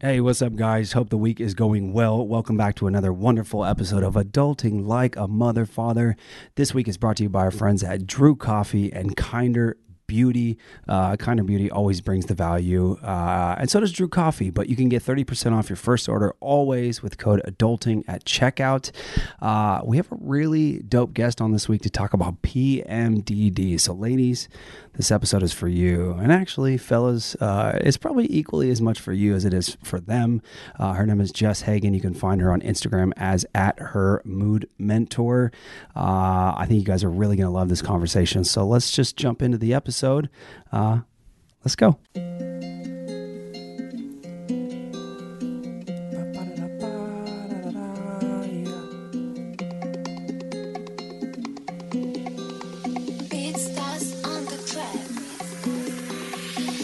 Hey, what's up, guys? Hope the week is going well. Welcome back to another wonderful episode of Adulting Like a Mother Father. This week is brought to you by our friends at Drew Coffee and Kinder Beauty. Uh, Kinder Beauty always brings the value, uh, and so does Drew Coffee. But you can get 30% off your first order always with code adulting at checkout. Uh, we have a really dope guest on this week to talk about PMDD. So, ladies, this episode is for you. And actually, fellas, uh, it's probably equally as much for you as it is for them. Uh, her name is Jess Hagen. You can find her on Instagram as at her mood mentor. Uh, I think you guys are really going to love this conversation. So let's just jump into the episode. Uh, let's go. Beatstars on the track.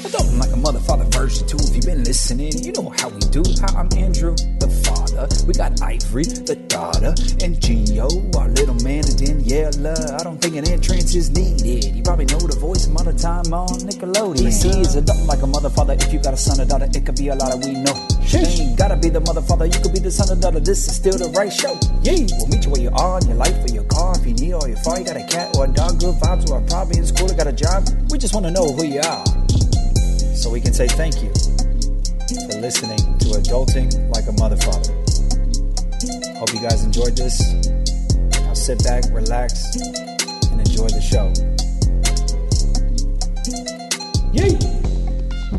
Adulting like a mother, father version two. If you've been listening, you know how we do. Hi, I'm Andrew, the father. We got Ivory, the daughter, and Gio, our little man, and Daniella. I don't think an entrance is needed. You probably know the voice some other time on Nickelodeon. See, it's adulting like a mother, father. If you got a son or daughter, it could be a lot of we know. They ain't gotta be the mother, father. You could be the son or daughter. This is still the right show. Yeah, we'll meet you where you are in your life or your car. If you need or your far, you got a cat or a dog, good vibes, or probably in school or got a job. We just wanna know who you are so we can say thank you for listening to Adulting Like a Mother Father. Hope you guys enjoyed this. Now sit back, relax, and enjoy the show. Yay!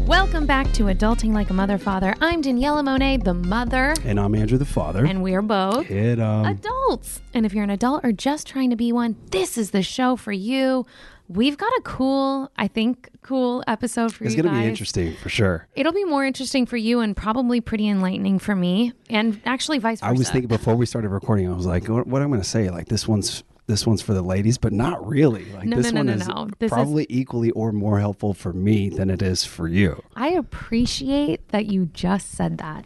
Welcome back to Adulting Like a Mother Father. I'm Daniella Monet, the mother, And I'm Andrew, the father. and we are both Hit 'em. adults. And if you're an adult or just trying to be one, this is the show for you. We've got a cool, I think, cool episode for It's you It's going to be interesting for sure. It'll be more interesting for you and probably pretty enlightening for me, and actually vice versa. I was thinking before we started recording, I was like, what, what am I going to say? Like this one's this one's for the ladies, but not really. Like No, this no, no, one no, is no. This is- probably equally or more helpful for me than it is for you. I appreciate that you just said that.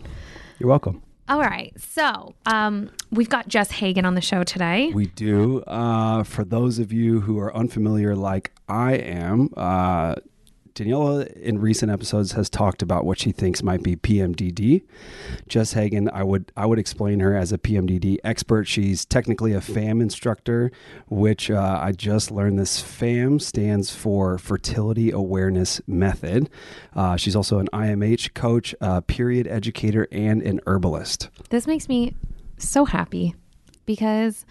You're welcome. All right, so um, we've got Jess Hagen on the show today. We do. Uh, for those of you who are unfamiliar, like I am, uh, Daniella in recent episodes has talked about what she thinks might be PMDD. Jess Hagen, I would I would explain her as a PMDD expert. She's technically a FAM instructor, which uh, I just learned. This FAM stands for Fertility Awareness Method. Uh, she's also an IMH coach, a period educator, and an herbalist. This makes me so happy because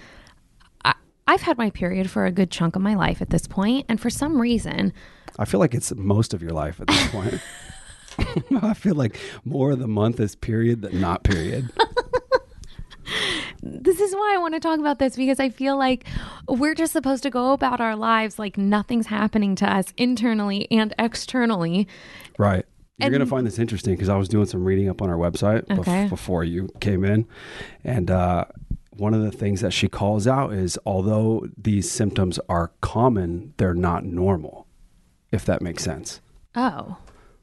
I've had my period for a good chunk of my life at this point, and for some reason, I feel like it's most of your life at this point. I feel like more of the month is period than not period. this is why I want to talk about this because I feel like we're just supposed to go about our lives like nothing's happening to us internally and externally. right. You're And- to find this interesting because I was doing some reading up on our website bef- before you came in. And uh, one of the things that she calls out is although these symptoms are common, they're not normal, if that makes sense. Oh,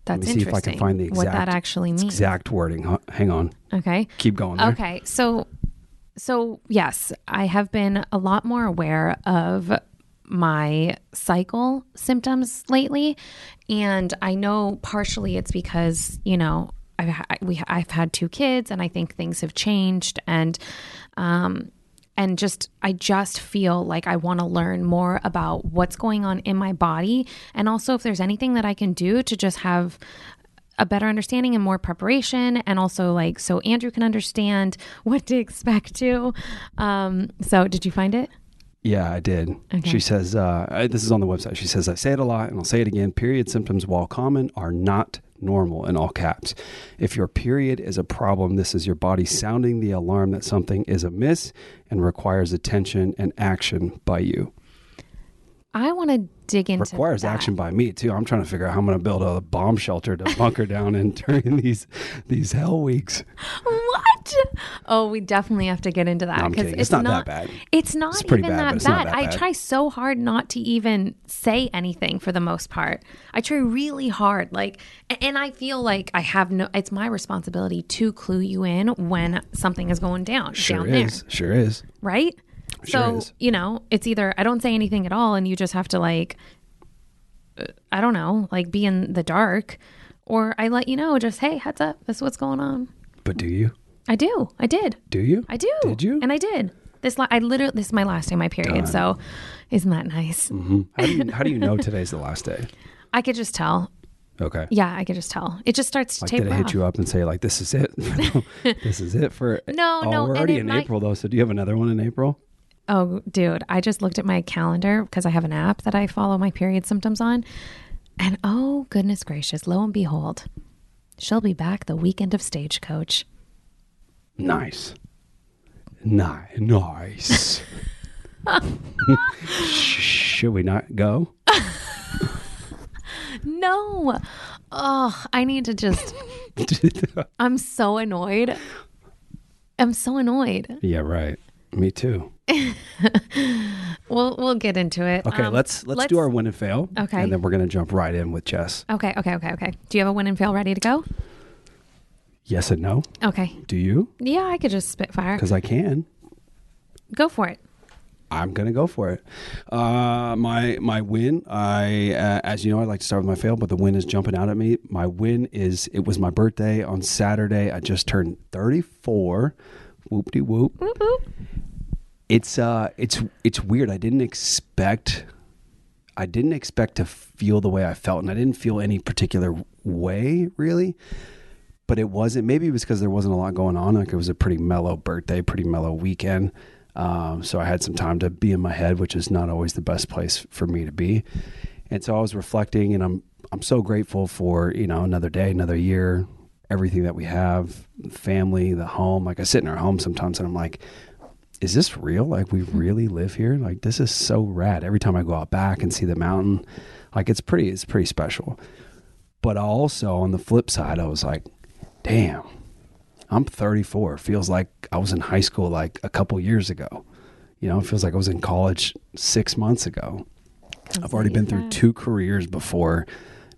Let that's me see if I interesting. can find the exact, what that actually means. exact wording. Hang on. Okay. Keep going there. Okay. So so yes, I have been a lot more aware of my cycle symptoms lately and I know partially it's because, you know, I've we I've had two kids and I think things have changed and um and just I just feel like I want to learn more about what's going on in my body and also if there's anything that I can do to just have a better understanding and more preparation and also like so Andrew can understand what to expect too. Um so did you find it? Yeah, I did. Okay. She says, uh, I- this is on the website. She says, I say it a lot and I'll say it again. Period symptoms, while common, are not normal in all caps. If your period is a problem, this is your body sounding the alarm that something is amiss and requires attention and action by you. I want to dig into requires that. action by me too. I'm trying to figure out how I'm going to build a bomb shelter to bunker down in during these these hell weeks. What? Oh, we definitely have to get into that because kidding. It's not that bad. It's not It's pretty even bad, that it's not bad. I try so hard not to even say anything for the most part. I try really hard, like, and I feel like I have no. It's my responsibility to clue you in when something is going down Sure down there. is. Sure is. right? Sure so, is. you know, it's either I don't say anything at all and you just have to like I don't know, like be in the dark Or I let you know, just hey, heads up, this is what's going on. But do you? I do. I did. Do you? I do. Did you? And I did. This la- I literally this is my last day my period, so isn't that nice? Mm-hmm. How do you how do you know today's the last day? I could just tell. Okay. Yeah, I could just tell. It just starts to Like, taper did it hit off. you up and say like this is it? this is it for No, oh, no, We're already in might- April though, so do you have another one in April? Oh, dude, I just looked at my calendar because I have an app that I follow my period symptoms on. And oh, goodness gracious, lo and behold, she'll be back the weekend of Stagecoach. Nice. Nice. Nice. Should we not go? No. Oh, I need to just, I'm so annoyed. I'm so annoyed. yeah, right. Me too. We'll we'll get into it. Okay, Um, let's, let's do our win and fail. Okay. And then we're gonna jump right in with Jess. Okay, okay, okay, okay. Do you have a win and fail ready to go? Yes and no. Okay. Do you? Yeah, I could just spitfire. Because I can. Go for it. I'm gonna go for it. Uh, my my win. I uh, as you know, I like to start with my fail, but the win is jumping out at me. My win is it was my birthday on Saturday. I just turned 34. Whoop de whoop. It's uh, it's it's weird. I didn't expect. I didn't expect to feel the way I felt, and I didn't feel any particular way really. But it wasn't. Maybe it was because there wasn't a lot going on. Like it was a pretty mellow birthday, pretty mellow weekend. Um, so I had some time to be in my head, which is not always the best place for me to be. And so I was reflecting, and I'm I'm so grateful for you know another day, another year, everything that we have, family, the home. Like I sit in our home sometimes, and I'm like, is this real? Like we hmm. really live here? Like this is so rad. Every time I go out back and see the mountain, like it's pretty, it's pretty special. But also on the flip side, I was like, damn, I'm 34. Feels like I was in high school like a couple years ago. You know, it feels like I was in college six months ago. I've already been through two careers before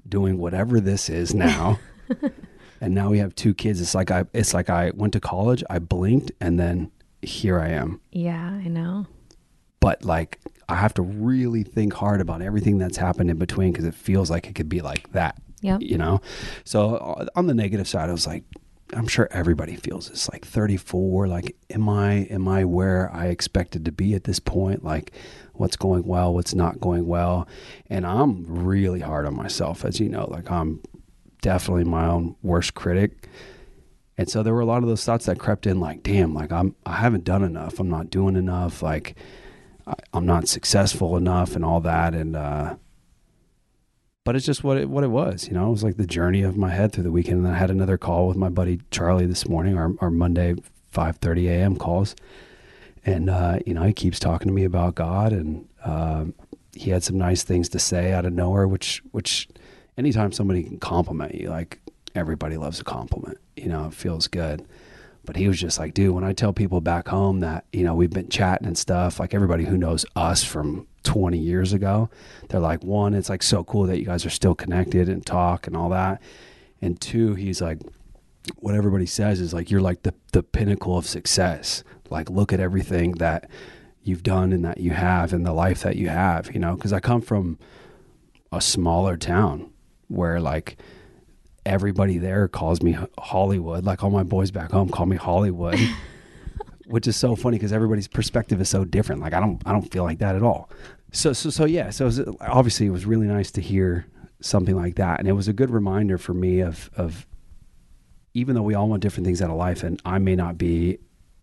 doing whatever this is now. and now we have two kids. It's like I it's like I went to college, I blinked and then here I am. Yeah, I know. But like I have to really think hard about everything that's happened in between because it feels like it could be like that. Yeah. You know? So uh, on the negative side, I was like, I'm sure everybody feels this. Like 34, like, am I am I where I expected to be at this point? Like, what's going well, what's not going well? And I'm really hard on myself, as you know. Like, I'm definitely my own worst critic. And so there were a lot of those thoughts that crept in, like, damn, like I'm I haven't done enough. I'm not doing enough. Like, I, I'm not successful enough, and all that. And uh, but it's just what it what it was. You know, it was like the journey of my head through the weekend. And I had another call with my buddy Charlie this morning, our, our Monday five thirty a.m. calls, and uh, you know he keeps talking to me about God, and um, he had some nice things to say out of nowhere. Which which anytime somebody can compliment you, like everybody loves a compliment. You know, it feels good. But he was just like, dude, when I tell people back home that, you know, we've been chatting and stuff, like everybody who knows us from 20 years ago, they're like, one, it's like so cool that you guys are still connected and talk and all that. And two, he's like, what everybody says is like, you're like the, the pinnacle of success. Like, look at everything that you've done and that you have and the life that you have, you know, because I come from a smaller town where like, everybody there calls me Hollywood. Like all my boys back home call me Hollywood, which is so funny because everybody's perspective is so different. Like I don't, I don't feel like that at all. So, so, so yeah. So it was, obviously, it was really nice to hear something like that, and it was a good reminder for me of, of even though we all want different things out of life, and I may not be,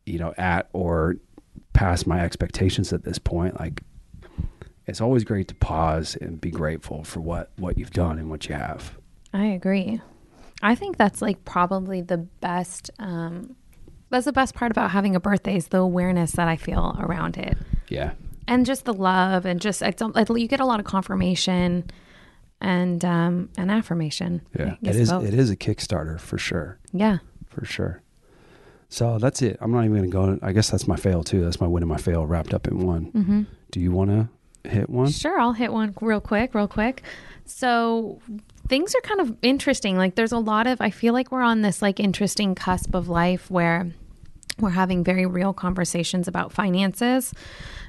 you know, at or past my expectations at this point, like. It's always great to pause and be grateful for what, what you've done and what you have. I agree. I think that's like probably the best. Um, that's the best part about having a birthday is the awareness that I feel around it, Yeah. and just the love, and just I don't it's, you get a lot of confirmation and um, and affirmation. Yeah, it is. both. It is a Kickstarter for sure, Yeah. for sure. So that's it. I'm not even going to go. I guess that's my fail too. That's my win and my fail wrapped up in one. Mm-hmm. Do you want to hit one? Sure, I'll hit one real quick, real quick. So things are kind of interesting. Like there's a lot of I feel like we're on this like interesting cusp of life where we're having very real conversations about finances.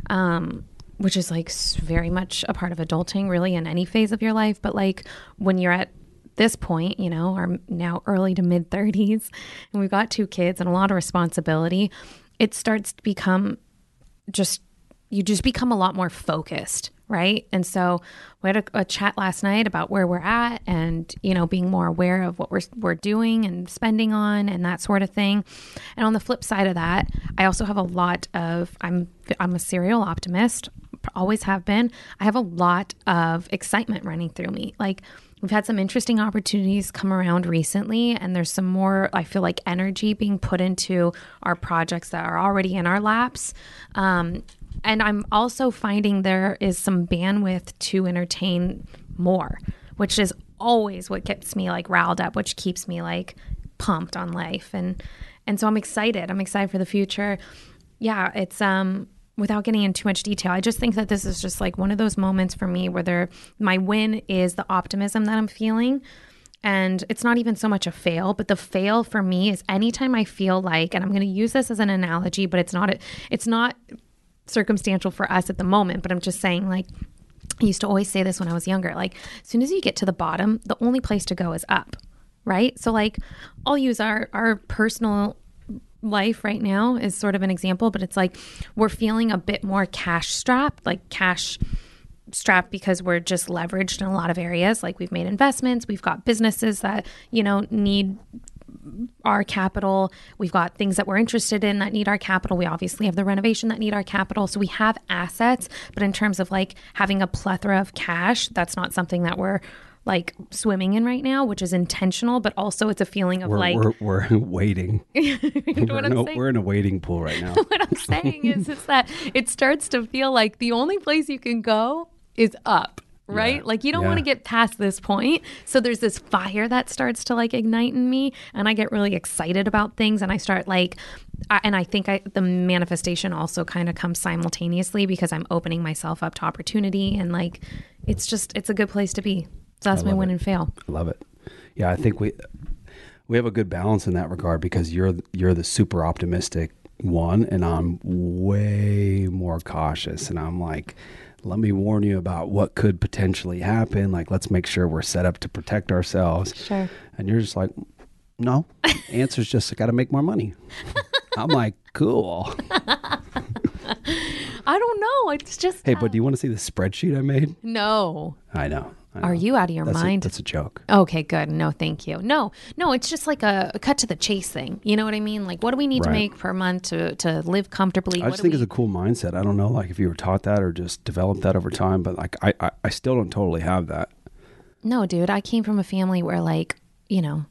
Um which is like very much a part of adulting really in any phase of your life, but like when you're at this point, you know, are now early to mid 30s, and we've got two kids and a lot of responsibility, it starts to become just, you just become a lot more focused, right? And so we had a, a, chat last night about where we're at and, you know, being more aware of what we're, we're doing and spending on and that sort of thing. And on the flip side of that, I also have a lot of, I'm, I'm a serial optimist, always have been. I have a lot of excitement running through me. Like, We've had some interesting opportunities come around recently, and there's some more, I feel like, energy being put into our projects that are already in our laps. Um, and I'm also finding there is some bandwidth to entertain more, which is always what gets me like riled up, which keeps me like pumped on life. And and so I'm excited. I'm excited for the future. Yeah, it's um without getting into too much detail, I just think that this is just like one of those moments for me where there, my win is the optimism that I'm feeling. And it's not even so much a fail, but the fail for me is anytime I feel like, and I'm going to use this as an analogy, but it's not, it's not circumstantial for us at the moment, but I'm just saying like, I used to always say this when I was younger, like as soon as you get to the bottom, the only place to go is up. Right. So like I'll use our, our personal life right now is sort of an example, but it's like we're feeling a bit more cash strapped, like cash strapped because we're just leveraged in a lot of areas. Like we've made investments, we've got businesses that, you know, need our capital. We've got things that we're interested in that need our capital. We obviously have the renovation that need our capital. So we have assets, but in terms of like having a plethora of cash, that's not something that we're like swimming in right now, which is intentional, but also it's a feeling of we're, like we're, we're waiting. you know we're, what in I'm a, we're in a waiting pool right now. what I'm saying is, is that it starts to feel like the only place you can go is up. Right? Yeah. Like you don't Yeah. want to get past this point. So there's this fire that starts to like ignite in me and I get really excited about things and I start like I, and I think I the manifestation also kind of comes simultaneously because I'm opening myself up to opportunity and like it's just it's a good place to be. So that's my win it. and fail. I love it. Yeah, I think we we have a good balance in that regard because you're you're the super optimistic one, and I'm way more cautious, and I'm like. Let me warn you about what could potentially happen. Like, let's make sure we're set up to protect ourselves. Sure. And you're just like, no. Answer's just, I got to make more money. I'm like, cool. I don't know. It's just Hey, but uh, do you want to see the spreadsheet I made? no. I know. Are you out of your That's a- mind? that's a joke. Okay, good. No, thank you. No, no, it's just like a, a cut to the chase thing. You know what I mean? Like, what do we need to make per month to, to live comfortably? I What just think we- it's a cool mindset. I don't know, like if you were taught that or just developed that over time, but like I, I, I still don't totally have that. no, dude. I came from a family where, like, you know,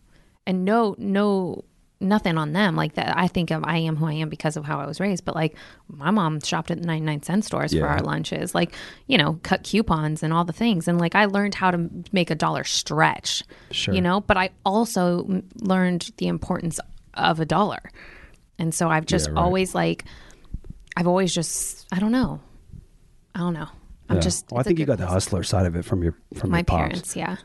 and no, no, nothing on them like that. I think of I am who I am because of how I was raised. But like, my mom shopped at the ninety nine cent stores for our lunches, like, you know, cut coupons and all the things. And like, I learned how to make a dollar stretch. Sure. You know, but I also learned the importance of a dollar. And so I've just Yeah, right. always like, I've always just, I don't know. I don't know. I'm Yeah. just, Well, I think you got the hustler side of it from your from My your parents, yeah.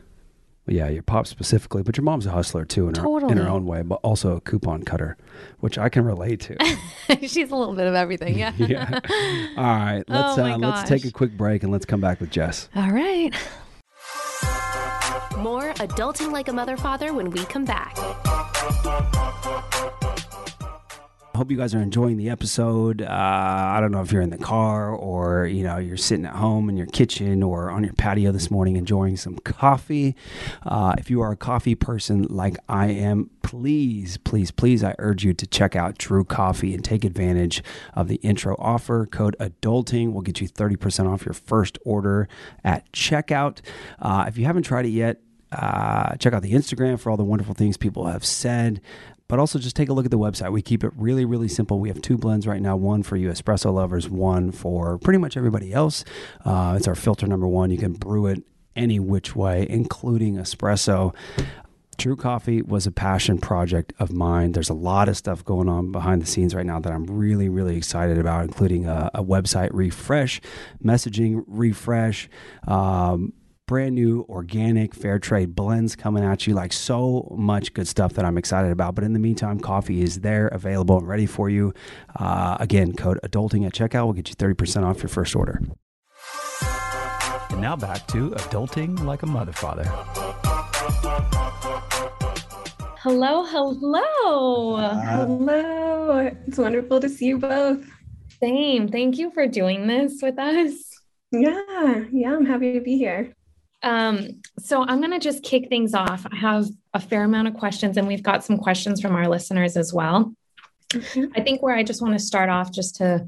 Yeah, your pop specifically, but your mom's a hustler too in her in her own way, but also a coupon cutter, which I can relate to. She's a little bit of everything, yeah. yeah. All right, let's Oh my uh, let's take a quick break and let's come back with Jess. All right. More adulting like a mother father when we come back. Hope you guys are enjoying the episode. Uh, I don't know if you're in the car or you know you're sitting at home in your kitchen or on your patio this morning enjoying some coffee. Uh, if you are a coffee person like I am, please, please, please, I urge you to check out Drew Coffee and take advantage of the intro offer. Code Adulting will get you thirty percent off your first order at checkout. Uh, if you haven't tried it yet, uh, check out the Instagram for all the wonderful things people have said. But also just take a look at the website. We keep it really, really simple. We have two blends right now one for you espresso lovers, one for pretty much everybody else. Uh, it's our filter number one. You can brew it any which way, including espresso. Drew Coffee was a passion project of mine. There's a lot of stuff going on behind the scenes right now that I'm really, really excited about, including a, a website refresh, messaging refresh, um, brand new organic fair trade blends coming at you like so much good stuff that i'm excited about but in the meantime coffee is there available and ready for you uh, again code adulting at checkout will get you 30% off your first order And now back to adulting like a mother father. Hello, hello. Hello. It's wonderful to see you both. Same. Thank you for doing this with us. Yeah, yeah, I'm happy to be here. Um, so I'm going to just kick things off. I have a fair amount of questions, and we've got some questions from our listeners as well. Okay. I think where I just want to start off, just to,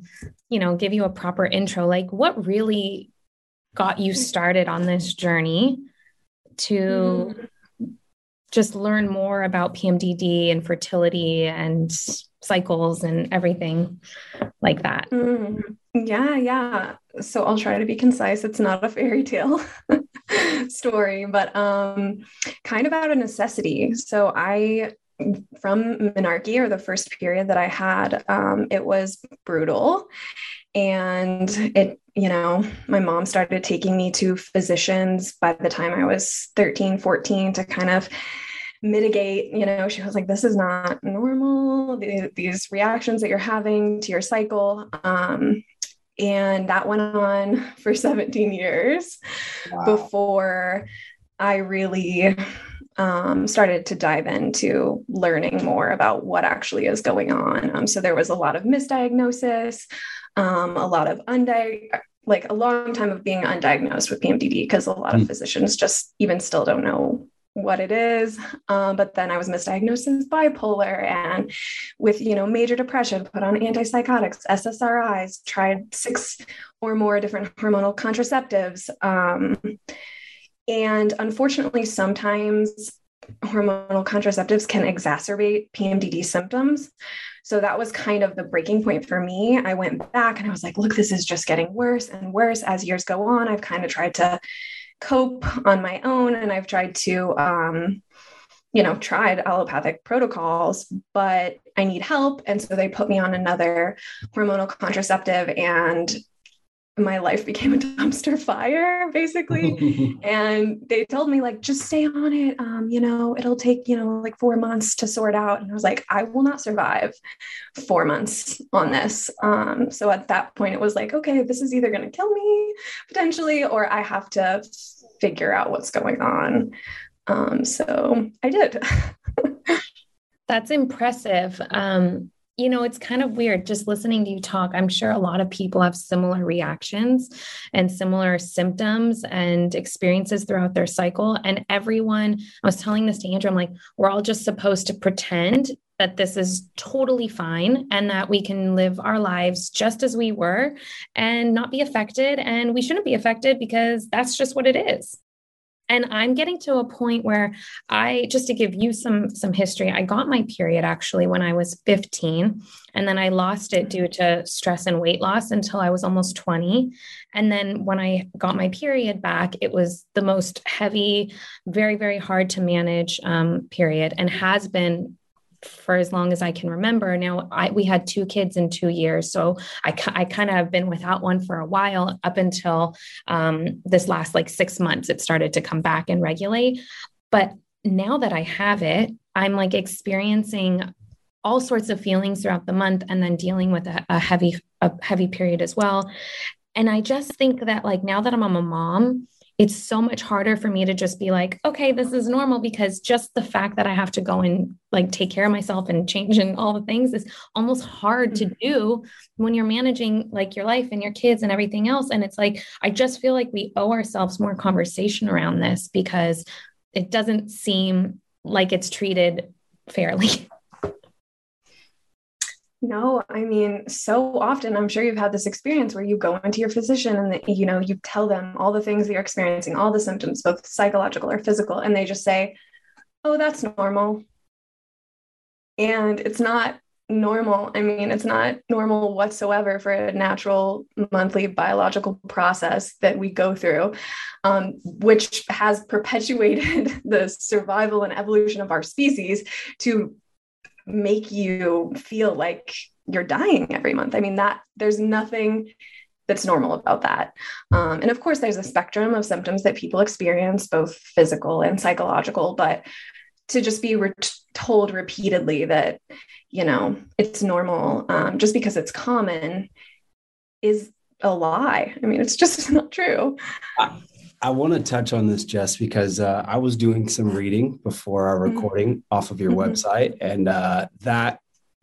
you know, give you a proper intro, like what really got you mm-hmm. started on this journey to mm-hmm. just learn more about PMDD and fertility and cycles and everything like that. Mm, yeah, yeah. So I'll try to be concise. It's not a fairy tale story, but um kind of out of necessity. So I from menarche or the first period that I had, um, it was brutal. And it, you know, my mom started taking me to physicians by the time I was 13, 14 to kind of mitigate you know she was like this is not normal these reactions that you're having to your cycle um, and that went on for 17 years wow. before i really um, started to dive into learning more about what actually is going on um, so there was a lot of misdiagnosis um, a lot of undiagnosed like a long time of being undiagnosed with PMDD because a lot of mm. physicians just even still don't know what it is um, but then i was misdiagnosed as bipolar and with you know major depression put on antipsychotics ssris tried six or more different hormonal contraceptives um, and unfortunately sometimes hormonal contraceptives can exacerbate pmdd symptoms. So that was kind of the breaking point for me. I went back and i was like look this is just getting worse and worse as years go on. I've kind of tried to cope on my own and I've tried to um, you know, tried allopathic protocols, but I need help. And so they put me on another hormonal contraceptive and my life became a dumpster fire basically. And they told me like just stay on it. Um, you know it'll take you know like four months to sort out. And i was like i will not survive four months on this. Um, so at that point it was like okay this is either going to kill me potentially or i have to figure out what's going on. Um, so i did. That's impressive. Um, you know, it's kind of weird just listening to you talk. I'm sure a lot of people have similar reactions and similar symptoms and experiences throughout their cycle. And everyone, I was telling this to Andrew, I'm like, we're all just supposed to pretend that this is totally fine and that we can live our lives just as we were and not be affected. And we shouldn't be affected because that's just what it is and i'm getting to a point where i just to give you some some history i got my period actually when i was 15 and then i lost it due to stress and weight loss until i was almost 20 and then when i got my period back it was the most heavy very very hard to manage um, period and has been for as long as I can remember. Now, I, we had two kids in two years, so I, I kind of have been without one for a while up until um, this last like six months. It started to come back and regulate. But now that I have it, I'm like experiencing all sorts of feelings throughout the month and then dealing with a, a heavy a heavy period as well. And I just think that like now that I'm a mom, it's so much harder for me to just be like, okay, this is normal because just the fact that I have to go and like take care of myself and change and all the things is almost hard to mm-hmm. do when you're managing like your life and your kids and everything else. And it's like, I just feel like we owe ourselves more conversation around this because it doesn't seem like it's treated fairly. No, I mean, so often I'm sure you've had this experience where you go into your physician and the, you know, you tell them all the things that you're experiencing, all the symptoms, both psychological or physical, and they just say, "Oh, that's normal." And it's not normal. I mean, it's not normal whatsoever for a natural monthly biological process that we go through, um, which has perpetuated the survival and evolution of our species to make you feel like you're dying every month. I mean, that there's nothing that's normal about that. Um, and of course, there's a spectrum of symptoms that people experience, both physical and psychological, but to just be re- told repeatedly that, you know, it's normal um, just because it's common is a lie. I mean, it's just not true. I want to touch on this, Jess, because uh, I was doing some reading before our Mhm. recording off of your Mhm. website, and uh, that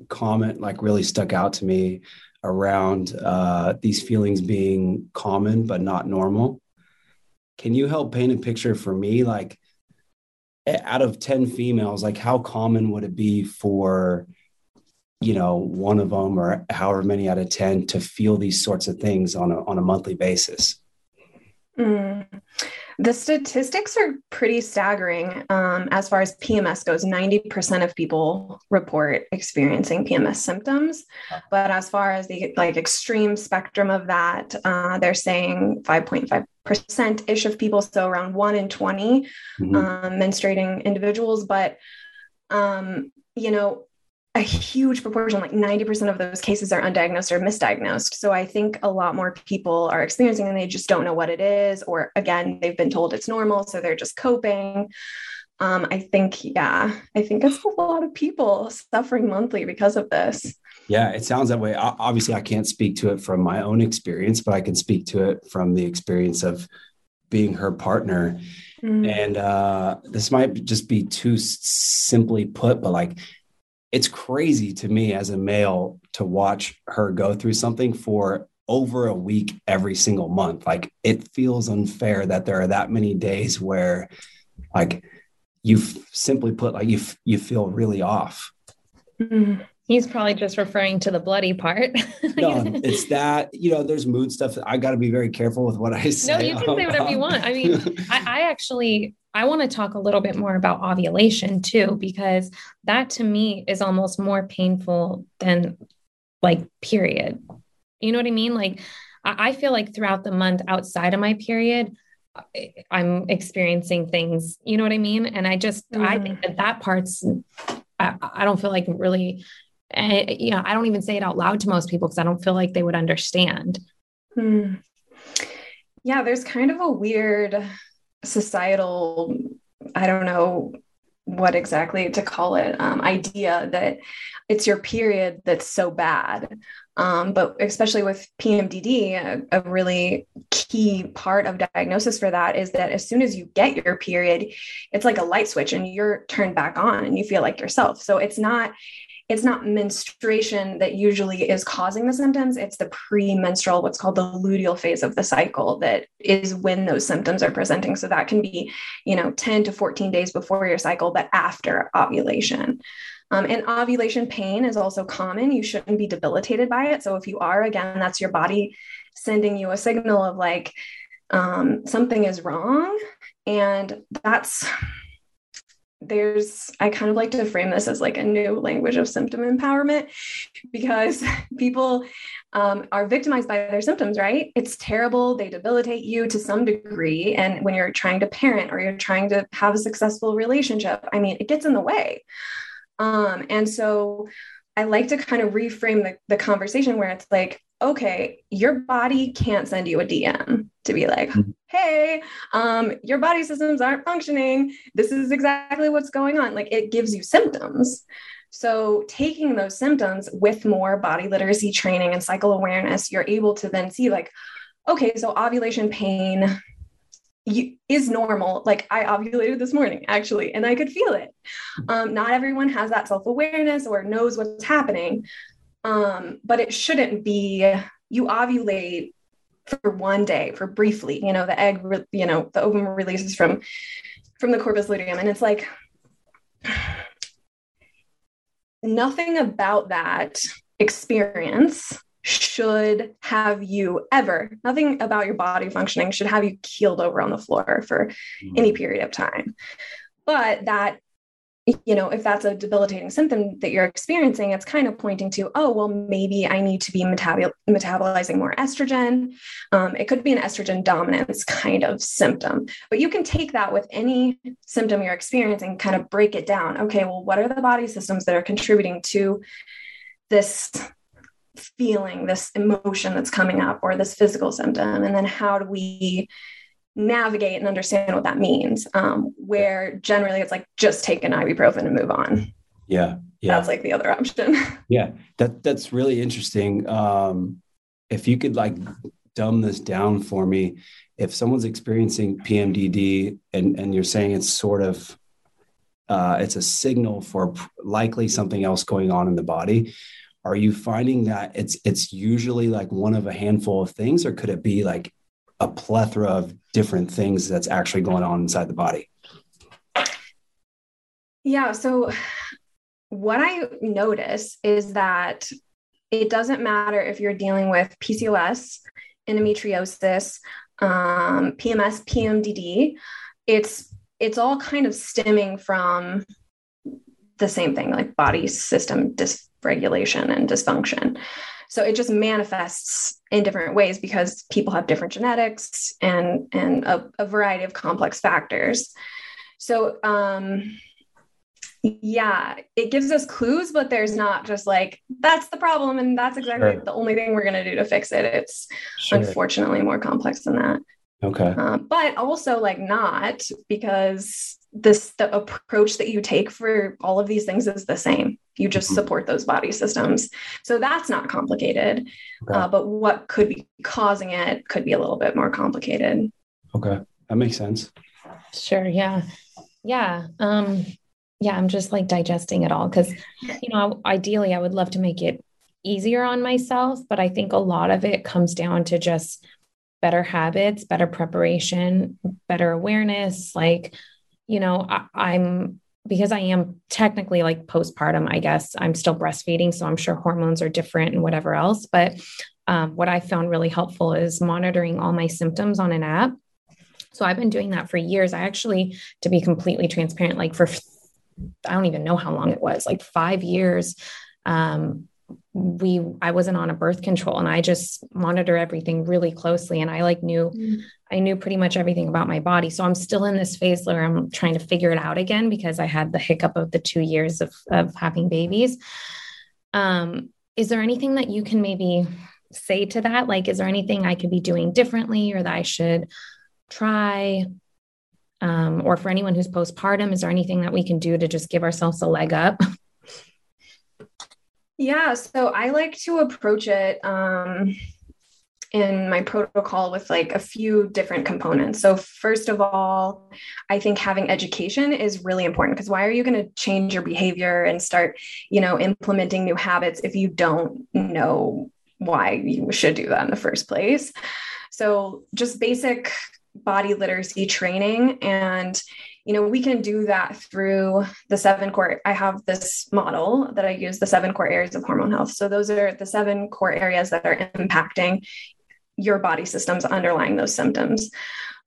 comment like really stuck out to me around uh, these feelings being common but not normal. Can you help paint a picture for me, like out of ten females, like how common would it be for you know one of them or however many out of ten to feel these sorts of things on a on a monthly basis? Mm. The statistics are pretty staggering um, as far as PMS goes. 90% of people report experiencing PMS symptoms. But as far as the like extreme spectrum of that, uh, they're saying 5.5% ish of people, so around one in 20 Mhm. um, menstruating individuals. But, um, you know, a huge proportion, like 90% of those cases are undiagnosed or misdiagnosed. So I think a lot more people are experiencing and they just don't know what it is. Or again, they've been told it's normal. So they're just coping. Um, I think, yeah, I think it's a lot of people suffering monthly because of this. Yeah, it sounds that way. Obviously, I can't speak to it from my own experience, but I can speak to it from the experience of being her partner. Mm. And uh, this might just be too simply put, but like it's crazy to me as a male to watch her go through something for over a week every single month. Like it feels unfair that there are that many days where like you f- simply put like you you feel really off. Mm. He's probably just referring to the bloody part. no, it's that you know. There's mood stuff. I got to be very careful with what I say. No, you can say whatever you want. I mean, I, I actually I want to talk a little bit more about ovulation too, because that to me is almost more painful than like period. You know what I mean? Like I, feel like throughout the month outside of my period, I'm experiencing things. You know what I mean? And I just I think that that part's I, I don't feel like really. eh, you know, I don't even say it out loud to most people because I don't feel like they would understand. Hmm. Yeah, there's kind of a weird societal, I don't know what exactly to call it, um, idea that it's your period that's so bad. Um, but especially with PMDD, a, a really key part of diagnosis for that is that as soon as you get your period, it's like a light switch and you're turned back on and you feel like yourself. So it's not it's not menstruation that usually is causing the symptoms. It's the premenstrual, what's called the luteal phase of the cycle, that is when those symptoms are presenting. So that can be, you know, 10 to 14 days before your cycle, but after ovulation. Um, and ovulation pain is also common. You shouldn't be debilitated by it. So if you are, again, that's your body sending you a signal of like um, something is wrong. And that's there's i kind of like to frame this as like a new language of symptom empowerment because people um, are victimized by their symptoms right? It's terrible. They debilitate you to some degree. And when you're trying to parent or you're trying to have a successful relationship i mean it gets in the way. Um, and so i like to kind of reframe the, the conversation where it's like okay your body can't send you a dm to be like hey um, your body systems aren't functioning. This is exactly what's going on. Like it gives you symptoms. So taking those symptoms with more body literacy training and cycle awareness you're able to then see like okay so ovulation pain is normal. Like i ovulated this morning actually and i could feel it. Um, not everyone has that self-awareness or knows what's happening um, but it shouldn't be you ovulate for one day for briefly you know the egg re- you know the ovum releases from from the corpus luteum. And it's like nothing about that experience should have you ever nothing about your body functioning should have you keeled over on the floor for hmm. any period of time. But that you know, if that's a debilitating symptom that you're experiencing, it's kind of pointing to, oh, well, maybe I need to be metabol- metabolizing more estrogen. Um, it could be an estrogen dominance kind of symptom, but you can take that with any symptom you're experiencing, kind of break it down. Okay, well, what are the body systems that are contributing to this feeling, this emotion that's coming up, or this physical symptom? And then how do we navigate and understand what that means. Um, where generally it's like just take an ibuprofen and move on. Yeah, yeah, That's like the other option. yeah. That that's really interesting. Um, if you could like dumb this down for me, if someone's experiencing PMDD and and you're saying it's sort of uh, it's a signal for likely something else going on in the body are you finding that it's it's usually like one of a handful of things or could it be like a plethora of different things that's actually going on inside the body. Yeah so what i notice is that it doesn't matter if you're dealing with pcos endometriosis um, pms pmdd it's it's all kind of stemming from the same thing like body system dysregulation and dysfunction so it just manifests in different ways because people have different genetics and and a, a variety of complex factors so um yeah it gives us clues but there's not just like that's the problem and that's exactly sure. the only thing we're going to do to fix it it's sure. unfortunately more complex than that Okay. Um, but also like not because this the approach that you take for all of these things is the same. You just mm-hmm. support those body systems. So that's not complicated. Okay. Uh, but what could be causing it could be a little bit more complicated. Okay. That makes sense. Sure. Yeah. Yeah. Um, yeah, I'm just like digesting it all because, you know, ideally I would love to make it easier on myself, but I think a lot of it comes down to just better habits, better preparation, better awareness. Like, you know, I, am because I am technically like postpartum, I guess I'm still breastfeeding. So I'm sure hormones are different and whatever else. But um, what I found really helpful is monitoring all my symptoms on an app. So I've been doing that for years. I actually, to be completely transparent, like for, I don't even know how long it was, like five years. Um, we i wasn't on a birth control and i just monitor everything really closely and i like knew mm. i knew pretty much everything about my body. So i'm still in this phase where i'm trying to figure it out again because i had the hiccup of the two years of, of having babies. Um is there anything that you can maybe say to that? Like is there anything i could be doing differently or that i should try? Um, or for anyone who's postpartum is there anything that we can do to just give ourselves a leg up Yeah, so I like to approach it um, in my protocol with like a few different components. So, first of all, I think having education is really important because why are you going to change your behavior and start, you know, implementing new habits if you don't know why you should do that in the first place? So, just basic body literacy training and you know, we can do that through the seven core. I have this model that I use the seven core areas of hormone health. So those are the seven core areas that are impacting your body systems underlying those symptoms.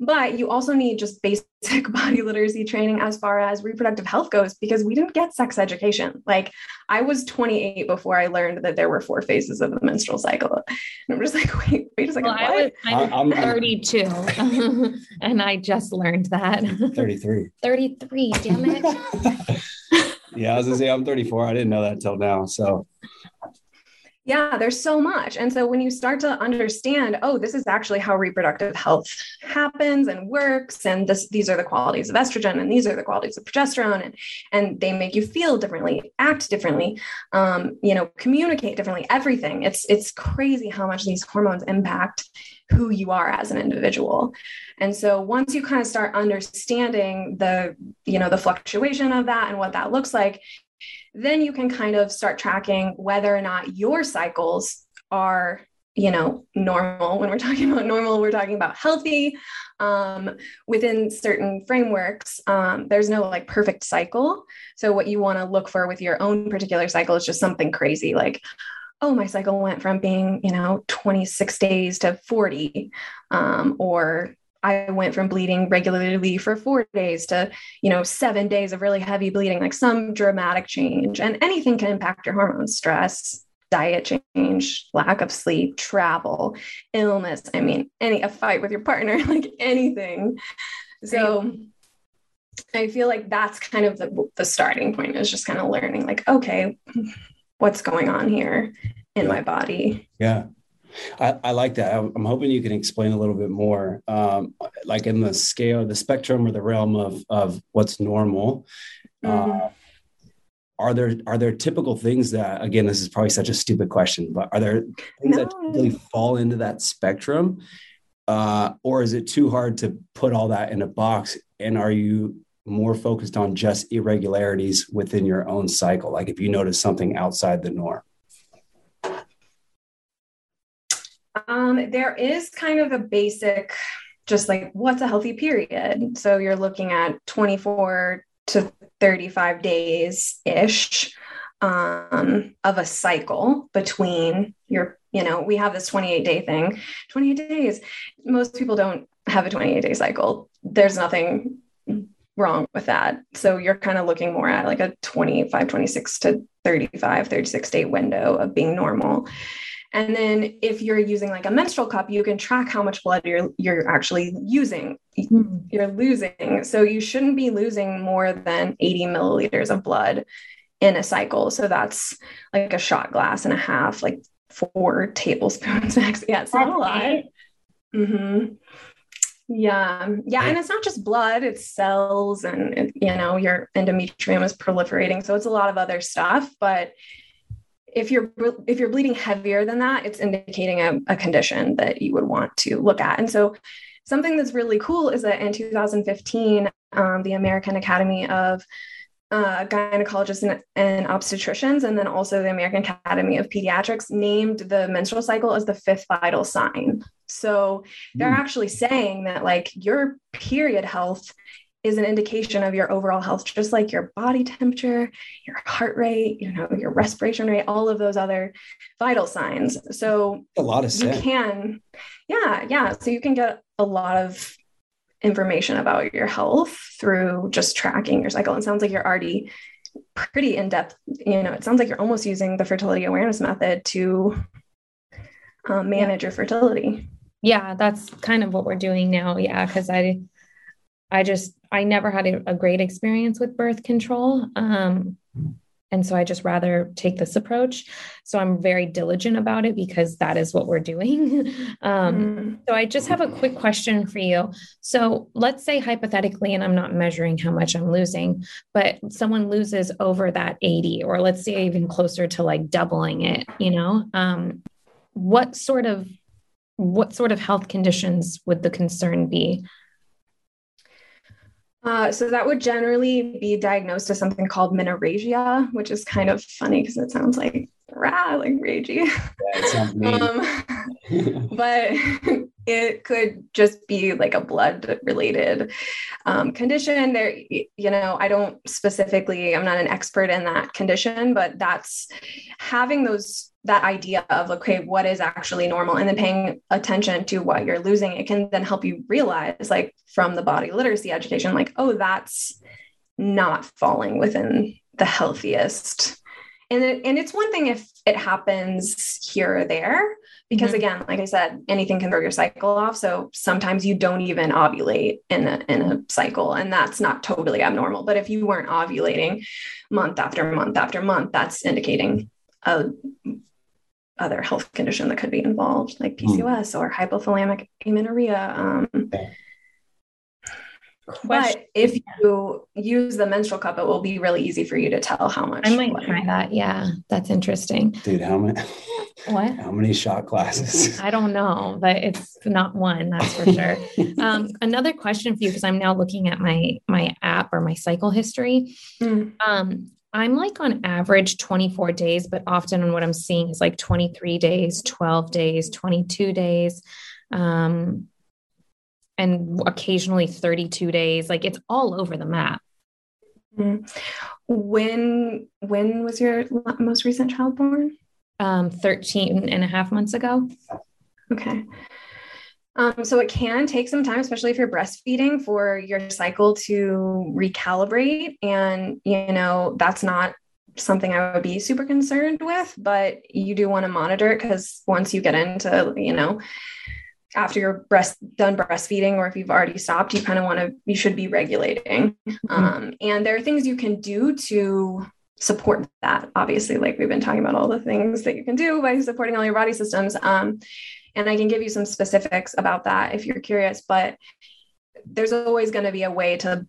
But you also need just basic body literacy training as far as reproductive health goes, because we didn't get sex education. Like I was 28 before I learned that there were four phases of the menstrual cycle. And I'm just like, wait, wait a second. Well, I was, I'm, I'm 32 and I just learned that. 33. 33, damn it. yeah, I was gonna say I'm 34. I didn't know that until now. So yeah, there's so much. And so when you start to understand, oh, this is actually how reproductive health happens and works, and this these are the qualities of estrogen and these are the qualities of progesterone, and and they make you feel differently, act differently, um, you know, communicate differently, everything. It's it's crazy how much these hormones impact who you are as an individual. And so once you kind of start understanding the, you know, the fluctuation of that and what that looks like, then you can kind of start tracking whether or not your cycles are you know normal when we're talking about normal we're talking about healthy um, within certain frameworks. Um, there's no like perfect cycle. So what you want to look for with your own particular cycle is just something crazy like oh my cycle went from being you know 26 days to 40 um, or I went from bleeding regularly for four days to, you know, seven days of really heavy bleeding, like some dramatic change. And anything can impact your hormones, stress, diet change, lack of sleep, travel, illness. I mean, any a fight with your partner, like anything. So I feel like that's kind of the, the starting point is just kind of learning, like, okay, what's going on here in my body? Yeah. I, I, like that. I'm hoping you can explain a little bit more, um, like in the scale, the spectrum, or the realm of of what's normal. Mm-hmm. Uh, are there are there typical things that again this is probably such a stupid question but are there things no. that really fall into that spectrum uh, or is it too hard to put all that in a box? And are you more focused on just irregularities within your own cycle? Like if you notice something outside the norm? Um, there is kind of a basic, just like what's a healthy period. So you're looking at 24 to 35 days ish um, of a cycle between your, you know, we have this 28 day thing. 28 days. Most people don't have a 28 day cycle. There's nothing wrong with that. So you're kind of looking more at like a 25, 26 to 35, 36 day window of being normal. And then if you're using like a menstrual cup, you can track how much blood you're you're actually using. Mm-hmm. You're losing. So you shouldn't be losing more than 80 milliliters of blood in a cycle. So that's like a shot glass and a half, like four tablespoons max. Yeah, it's not a lot. Mm-hmm. Yeah. Yeah. And it's not just blood, it's cells and, you know, your endometrium is proliferating. So it's a lot of other stuff. But if you're if you're bleeding heavier than that, it's indicating a, a condition that you would want to look at. And so something that's really cool is that in 2015, um, the American Academy of uh, gynecologists and, and, obstetricians, and then also the American Academy of Pediatrics named the menstrual cycle as the fifth vital sign. So they're mm. actually saying that like your period health is an indication of your overall health, just like your body temperature, your heart rate, you know, your respiration rate, all of those other vital signs. So a lot of sense. you can, yeah, yeah. So you can get a lot of information about your health through just tracking your cycle. It sounds like you're already pretty in depth. You know, it sounds like you're almost using the fertility awareness method to um, manage your fertility. Yeah, that's kind of what we're doing now. Yeah, because I, I just I never had a, a great experience with birth control. Um, and so I just rather take this approach. So I'm very diligent about it because that is what we're doing. um, mm. So I just have a quick question for you. So let's say hypothetically, and I'm not measuring how much I'm losing, but someone loses over that 80, or let's say even closer to like doubling it, you know, um, what sort of what sort of health conditions would the concern be? Uh, so that would generally be diagnosed as something called menorrhagia, which is kind of funny because it sounds like rah, like ragey. Yeah, um, but it could just be like a blood related um, condition. There, you know, I don't specifically, I'm not an expert in that condition, but that's having those that idea of okay what is actually normal and then paying attention to what you're losing it can then help you realize like from the body literacy education like oh that's not falling within the healthiest and it, and it's one thing if it happens here or there because mm-hmm. again like i said anything can throw your cycle off so sometimes you don't even ovulate in a, in a cycle and that's not totally abnormal but if you weren't ovulating month after month after month that's indicating a other health condition that could be involved, like PCOS mm. or hypothalamic amenorrhea. Um, but if you use the menstrual cup, it will be really easy for you to tell how much. I might try that. Yeah, that's interesting. Dude, how many? What? How many shot glasses? I don't know, but it's not one. That's for sure. um, another question for you, because I'm now looking at my my app or my cycle history. Mm. Um, I'm like on average 24 days, but often what I'm seeing is like 23 days, 12 days, 22 days, um, and occasionally 32 days. Like it's all over the map. Mm-hmm. When when was your most recent child born? Um, 13 and a half months ago. Okay. Um, so it can take some time, especially if you're breastfeeding, for your cycle to recalibrate. And, you know, that's not something I would be super concerned with, but you do want to monitor it because once you get into, you know, after you're breast done breastfeeding or if you've already stopped, you kind of want to, you should be regulating. Mm-hmm. Um, and there are things you can do to support that. Obviously, like we've been talking about all the things that you can do by supporting all your body systems. Um, and I can give you some specifics about that if you're curious, but there's always going to be a way to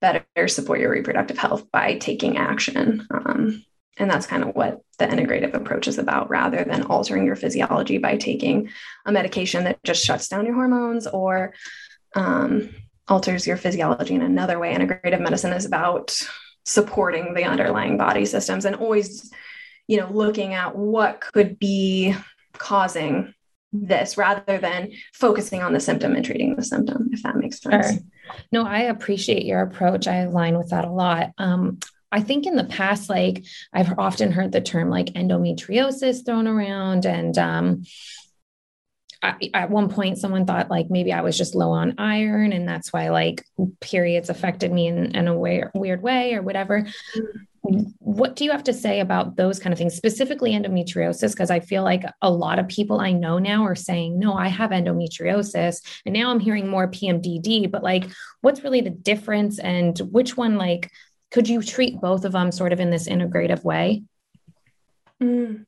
better support your reproductive health by taking action. Um, and that's kind of what the integrative approach is about rather than altering your physiology by taking a medication that just shuts down your hormones or um, alters your physiology in another way. Integrative medicine is about supporting the underlying body systems and always, you know, looking at what could be causing this rather than focusing on the symptom and treating the symptom, if that makes sense. Sure. No, I appreciate your approach. I align with that a lot. Um, I think in the past, like I've often heard the term like endometriosis thrown around, and um, I, at one point someone thought like maybe I was just low on iron, and that's why like periods affected me in, in a way, weird way or whatever. What do you have to say about those kind of things, specifically endometriosis? Because I feel like a lot of people I know now are saying, no, I have endometriosis. And now I'm hearing more PMDD, but like, what's really the difference and which one, like, could you treat both of them sort of in this integrative way? Mm.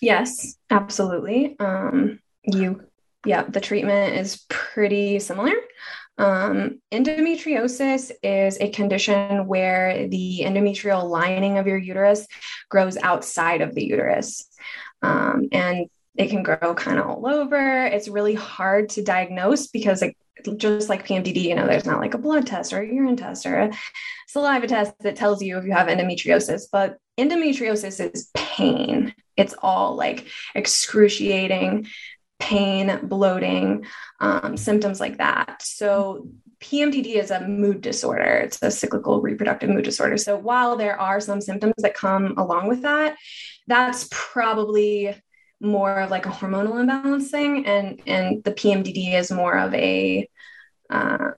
Yes, absolutely. Um, you, yeah, the treatment is pretty similar. Um, endometriosis is a condition where the endometrial lining of your uterus grows outside of the uterus. Um, and it can grow kind of all over. It's really hard to diagnose because it, just like PMDD, you know, there's not like a blood test or a urine test or a saliva test that tells you if you have endometriosis, but endometriosis is pain. It's all like excruciating pain, bloating, um, symptoms like that. So PMDD is a mood disorder. It's a cyclical reproductive mood disorder. So while there are some symptoms that come along with that, that's probably more of like a hormonal imbalance thing, and and the PMDD is more of a um,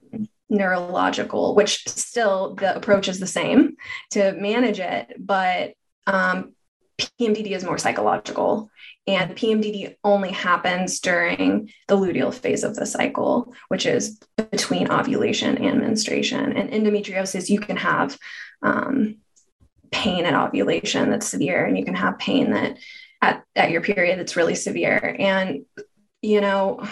neurological, which still the approach is the same to manage it, but um, PMDD is more psychological. And PMDD only happens during the luteal phase of the cycle, which is between ovulation and menstruation. And endometriosis, you can have um, pain at ovulation that's severe, and you can have pain that at, at your period that's really severe. And, you know,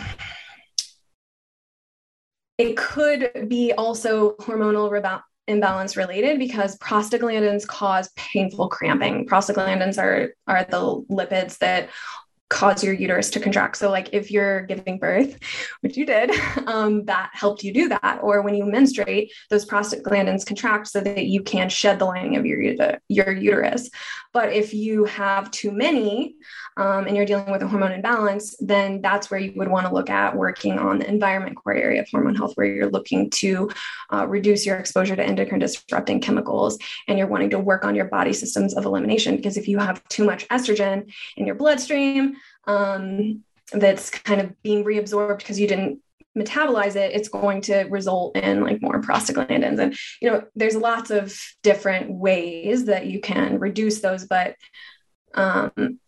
it could be also hormonal imbalance related because prostaglandins cause painful cramping. Prostaglandins are, are the lipids that cause your uterus to contract. So, like if you're giving birth, which you did, um, that helped you do that. Or when you menstruate, those prostaglandins contract so that you can shed the lining of your, your uterus. But if you have too many um, and you're dealing with a hormone imbalance, then that's where you would want to look at working on the environment core area of hormone health, where you're looking to uh, reduce your exposure to endocrine disrupting chemicals and you're wanting to work on your body systems of elimination. Because if you have too much estrogen in your bloodstream, um, that's kind of being reabsorbed because you didn't metabolize it it's going to result in like more prostaglandins and you know there's lots of different ways that you can reduce those but um,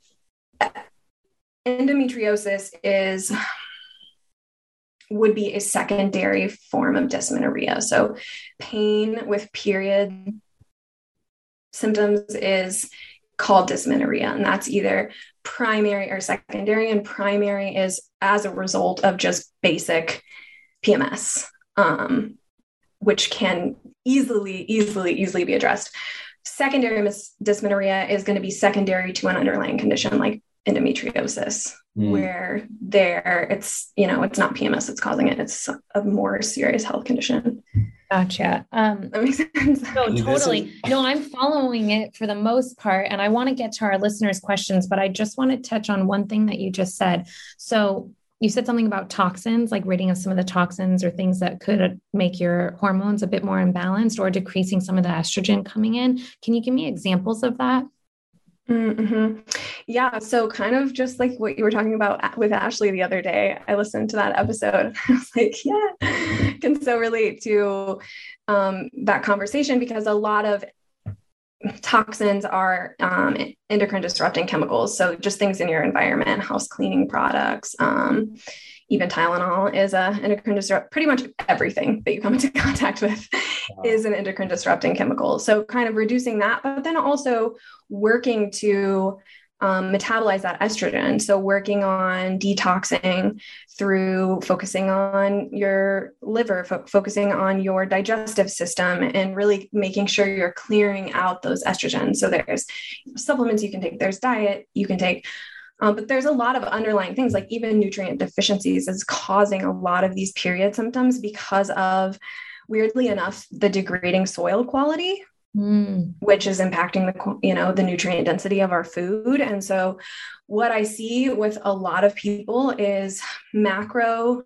endometriosis is would be a secondary form of dysmenorrhea so pain with period symptoms is called dysmenorrhea and that's either primary or secondary, and primary is as a result of just basic PMS, um, which can easily, easily, easily be addressed. Secondary mis- dysmenorrhea is going to be secondary to an underlying condition like endometriosis, mm. where there it's you know it's not PMS that's causing it; it's a more serious health condition. Gotcha. Um, that makes sense. No, totally. No, I'm following it for the most part. And I want to get to our listeners' questions, but I just want to touch on one thing that you just said. So, you said something about toxins, like ridding of some of the toxins or things that could make your hormones a bit more imbalanced or decreasing some of the estrogen coming in. Can you give me examples of that? Mm-hmm. Yeah. So, kind of just like what you were talking about with Ashley the other day, I listened to that episode. I was like, yeah, can so relate to um, that conversation because a lot of toxins are um, endocrine disrupting chemicals. So, just things in your environment, house cleaning products, um, even Tylenol is a endocrine disrupt. Pretty much everything that you come into contact with wow. is an endocrine disrupting chemical. So kind of reducing that, but then also working to um, metabolize that estrogen. So, working on detoxing through focusing on your liver, fo- focusing on your digestive system, and really making sure you're clearing out those estrogens. So, there's supplements you can take, there's diet you can take. Um, but there's a lot of underlying things, like even nutrient deficiencies, is causing a lot of these period symptoms because of, weirdly enough, the degrading soil quality mm. which is impacting the you know the nutrient density of our food and so what i see with a lot of people is macro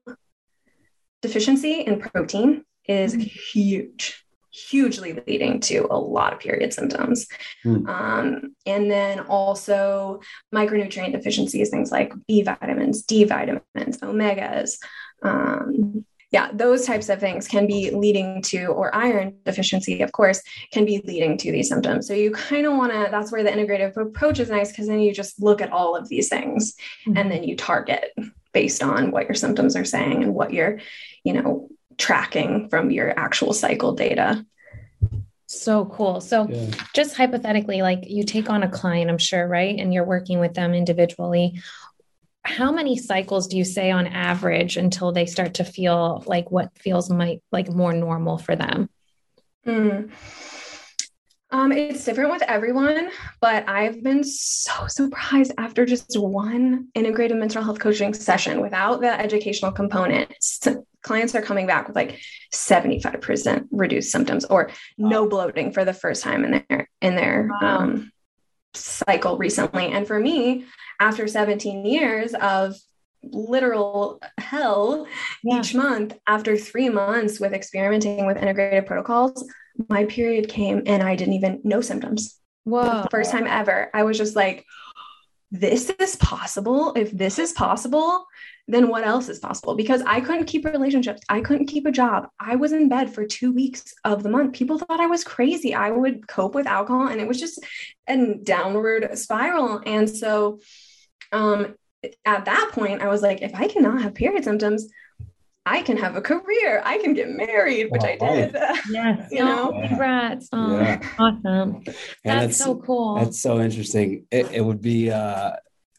deficiency in protein is mm. huge hugely leading to a lot of period symptoms. Mm. Um, and then also micronutrient deficiencies, things like B vitamins, D vitamins, omegas, um, yeah, those types of things can be leading to, or iron deficiency, of course, can be leading to these symptoms. So you kind of want to, that's where the integrative approach is nice because then you just look at all of these things mm-hmm. and then you target based on what your symptoms are saying and what you're, you know, tracking from your actual cycle data. So cool. So, yeah. just hypothetically, like you take on a client, I'm sure, right? And you're working with them individually how many cycles do you say on average until they start to feel like what feels might like more normal for them? Mm. Um, it's different with everyone, but I've been so surprised after just one integrated mental health coaching session without the educational component. Clients are coming back with like 75% reduced symptoms or no bloating for the first time in their in their wow. um, cycle recently. And for me, after 17 years of literal hell yeah. each month after three months with experimenting with integrated protocols my period came and i didn't even know symptoms. Whoa. first time ever i was just like this is possible. If this is possible then what else is possible? Because i couldn't keep relationships. I couldn't keep a job. I was in bed for two weeks of the month. People thought i was crazy. I would cope with alcohol and it was just a downward spiral. And so um, at that point, I was like, if I cannot have period symptoms, I can have a career. I can get married, which I did. Yes, you know, congrats. Oh, yeah. awesome. That's so cool. That's so interesting. It, it would be uh,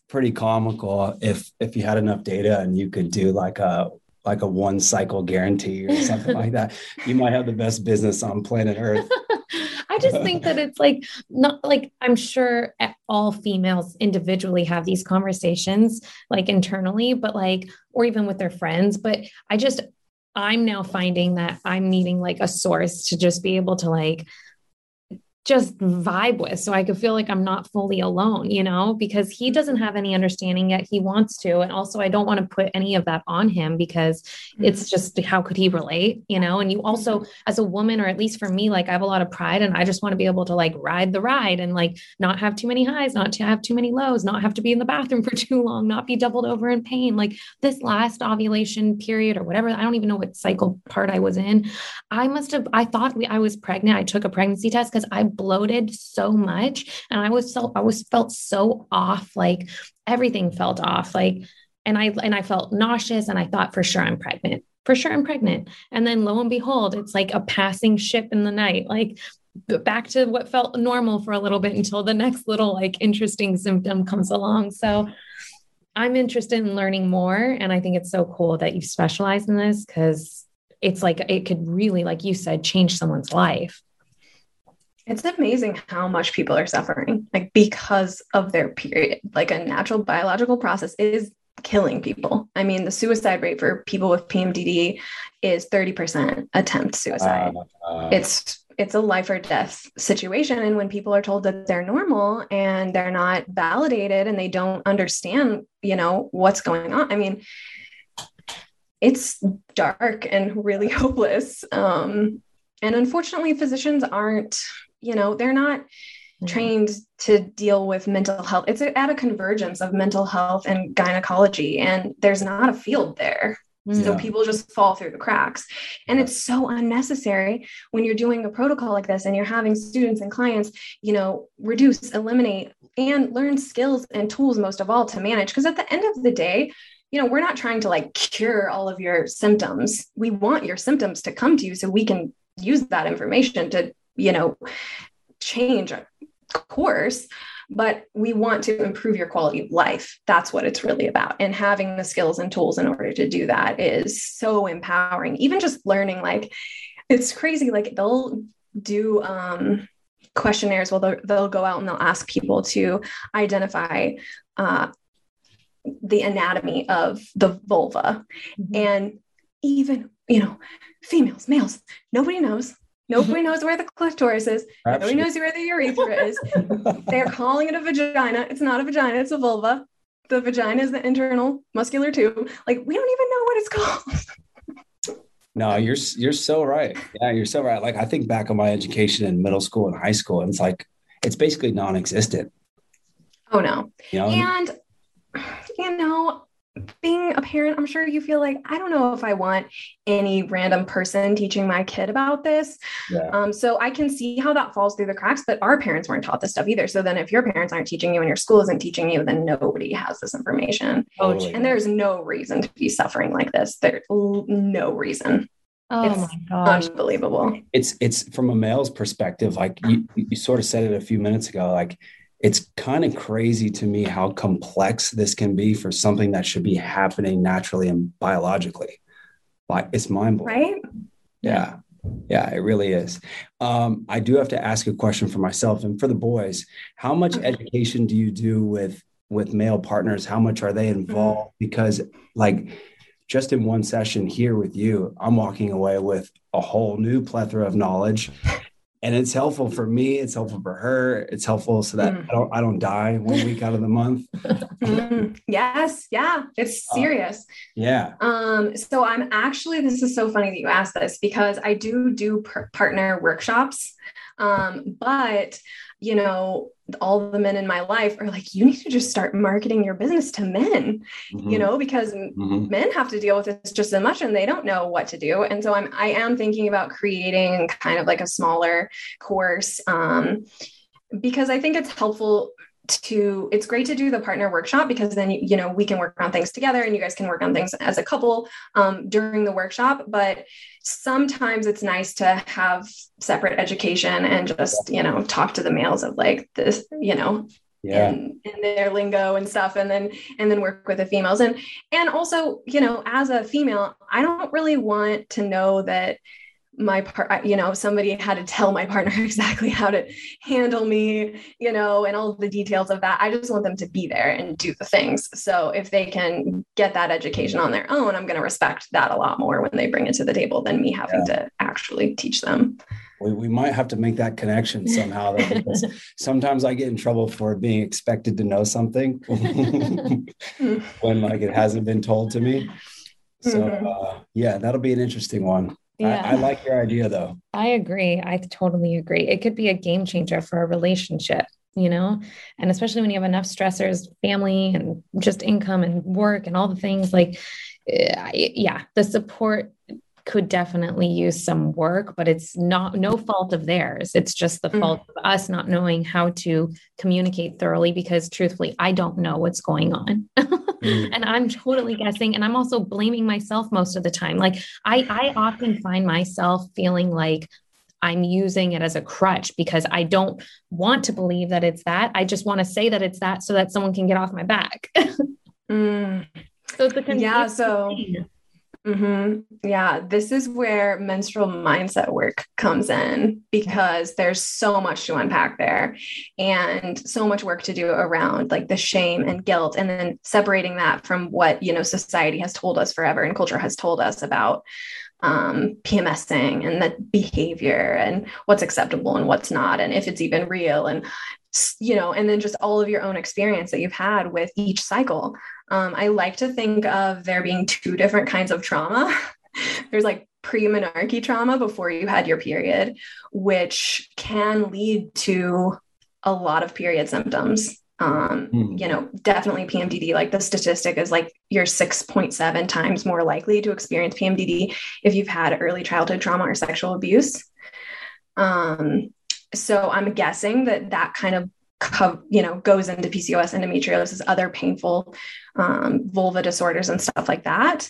pretty comical if if you had enough data and you could do like a like a one cycle guarantee or something like that. You might have the best business on planet Earth. I just think that it's like not like I'm sure all females individually have these conversations like internally, but like, or even with their friends. But I just, I'm now finding that I'm needing like a source to just be able to like just vibe with so I could feel like I'm not fully alone, you know, because he doesn't have any understanding yet. He wants to. And also, I don't want to put any of that on him because mm-hmm. it's just how could he relate, you know? And you also, as a woman, or at least for me, like I have a lot of pride and I just want to be able to like ride the ride and like not have too many highs, not to have too many lows, not have to be in the bathroom for too long, not be doubled over in pain. Like this last ovulation period or whatever, I don't even know what cycle part I was in. I must have, I thought we, I was pregnant. I took a pregnancy test because I bloated so much. And I was so I was felt so off like everything felt off like and I and I felt nauseous and I thought for sure I'm pregnant. For sure I'm pregnant. And then lo and behold it's like a passing ship in the night like back to what felt normal for a little bit until the next little like interesting symptom comes along. So I'm interested in learning more and I think it's so cool that you specialize in this cuz it's like it could really like you said change someone's life it's amazing how much people are suffering, like because of their period. Like a natural biological process is killing people. I mean, the suicide rate for people with PMDD is 30% attempt suicide. Uh, it's it's a life or death situation and when people are told that they're normal and they're not validated and they don't understand, you know, what's going on. I mean, it's dark and really hopeless. Um, and unfortunately, physicians aren't you know, they're not mm-hmm. trained to deal with mental health. It's at a convergence of mental health and gynecology, and there's not a field there. Yeah. So people just fall through the cracks. And it's so unnecessary when you're doing a protocol like this and you're having students and clients, you know, reduce, eliminate, and learn skills and tools most of all to manage. Because at the end of the day, you know, we're not trying to like cure all of your symptoms. We want your symptoms to come to you so we can use that information to you know, change course but we want to improve your quality of life. That's what it's really about. And having the skills and tools in order to do that is so empowering. Even just learning, like, it's crazy. Like, they'll do um, questionnaires well they'll, they'll go out and they'll ask people to identify uh, the anatomy of the vulva mm-hmm. and even you know females males nobody knows nobody mm-hmm. knows where the clitoris is Absolutely. nobody knows where the urethra is they're calling it a vagina it's not a vagina it's a vulva the vagina is the internal muscular tube like we don't even know what it's called no, you're you're so right. Yeah, you're so right. Like I think back on my education in middle school and high school, and it's like it's basically non-existent. Oh no. You know? And you know, being a parent, I'm sure you feel like I don't know if I want any random person teaching my kid about this. Yeah. Um, so I can see how that falls through the cracks, but our parents weren't taught this stuff either. So then if your parents aren't teaching you and your school isn't teaching you, then nobody has this information. Totally. And there's no reason to be suffering like this. There's no reason. Oh it's my god. Unbelievable. It's it's from a male's perspective, like you, you sort of said it a few minutes ago, like it's kind of crazy to me how complex this can be for something that should be happening naturally and biologically. Like it's mind blowing. Right? Yeah. Yeah, it really is. Um, I do have to ask a question for myself and for the boys. How much education do you do with with male partners? How much are they mm-hmm. involved? Because like just in one session here with you, I'm walking away with a whole new plethora of knowledge and it's helpful for me it's helpful for her it's helpful so that mm. i don't i don't die one week out of the month mm. yes yeah it's uh, serious uh, yeah um so i'm actually this is so funny that you asked this because i do do partner workshops um but you know all the men in my life are like you need to just start marketing your business to men mm-hmm. you know because mm-hmm. men have to deal with this just as much and they don't know what to do and so i'm i am thinking about creating kind of like a smaller course um, because i think it's helpful to it's great to do the partner workshop because then you, know we can work on things together and you guys can work on things as a couple um, during the workshop but sometimes it's nice to have separate education and just you know talk to the males of like this you know yeah. in, in their lingo and stuff and then and then work with the females and and also you know as a female i don't really want to know that my part you know somebody had to tell my partner exactly how to handle me you know and all the details of that. I just want them to be there and do the things. So if they can get that education on their own i'm going to respect that a lot more when they bring it to the table than me having yeah. to actually teach them. We, we might have to make that connection somehow though, because sometimes i get in trouble for being expected to know something when like it hasn't been told to me. So mm-hmm. uh, yeah that'll be an interesting one yeah. I, I, like your idea though. I agree. I totally agree. It could be a game changer for a relationship, you know, and especially when you have enough stressors, family and just income and work and all the things like, uh, yeah, the support could definitely use some work, but it's not no fault of theirs. It's just the mm. fault of us not knowing how to communicate thoroughly because truthfully, I don't know what's going on. mm. And I'm totally guessing. And I'm also blaming myself most of the time. Like I, I often find myself feeling like I'm using it as a crutch because I don't want to believe that it's that. I just want to say that it's that so that someone can get off my back. mm. So it's a yeah. So Mm-hmm. Yeah, this is where menstrual mindset work comes in because there's so much to unpack there and so much work to do around like the shame and guilt and then separating that from what, you know, society has told us forever and culture has told us about um, PMSing and the behavior and what's acceptable and what's not, and if it's even real, and you know, and then just all of your own experience that you've had with each cycle. Um, I like to think of there being two different kinds of trauma. There's like pre menarche trauma before you had your period, which can lead to a lot of period symptoms. Um, mm. You know, definitely PMDD. Like the statistic is like you're 6.7 times more likely to experience PMDD if you've had early childhood trauma or sexual abuse. Um, so I'm guessing that that kind of you know goes into PCOS, endometriosis, other painful um, vulva disorders and stuff like that.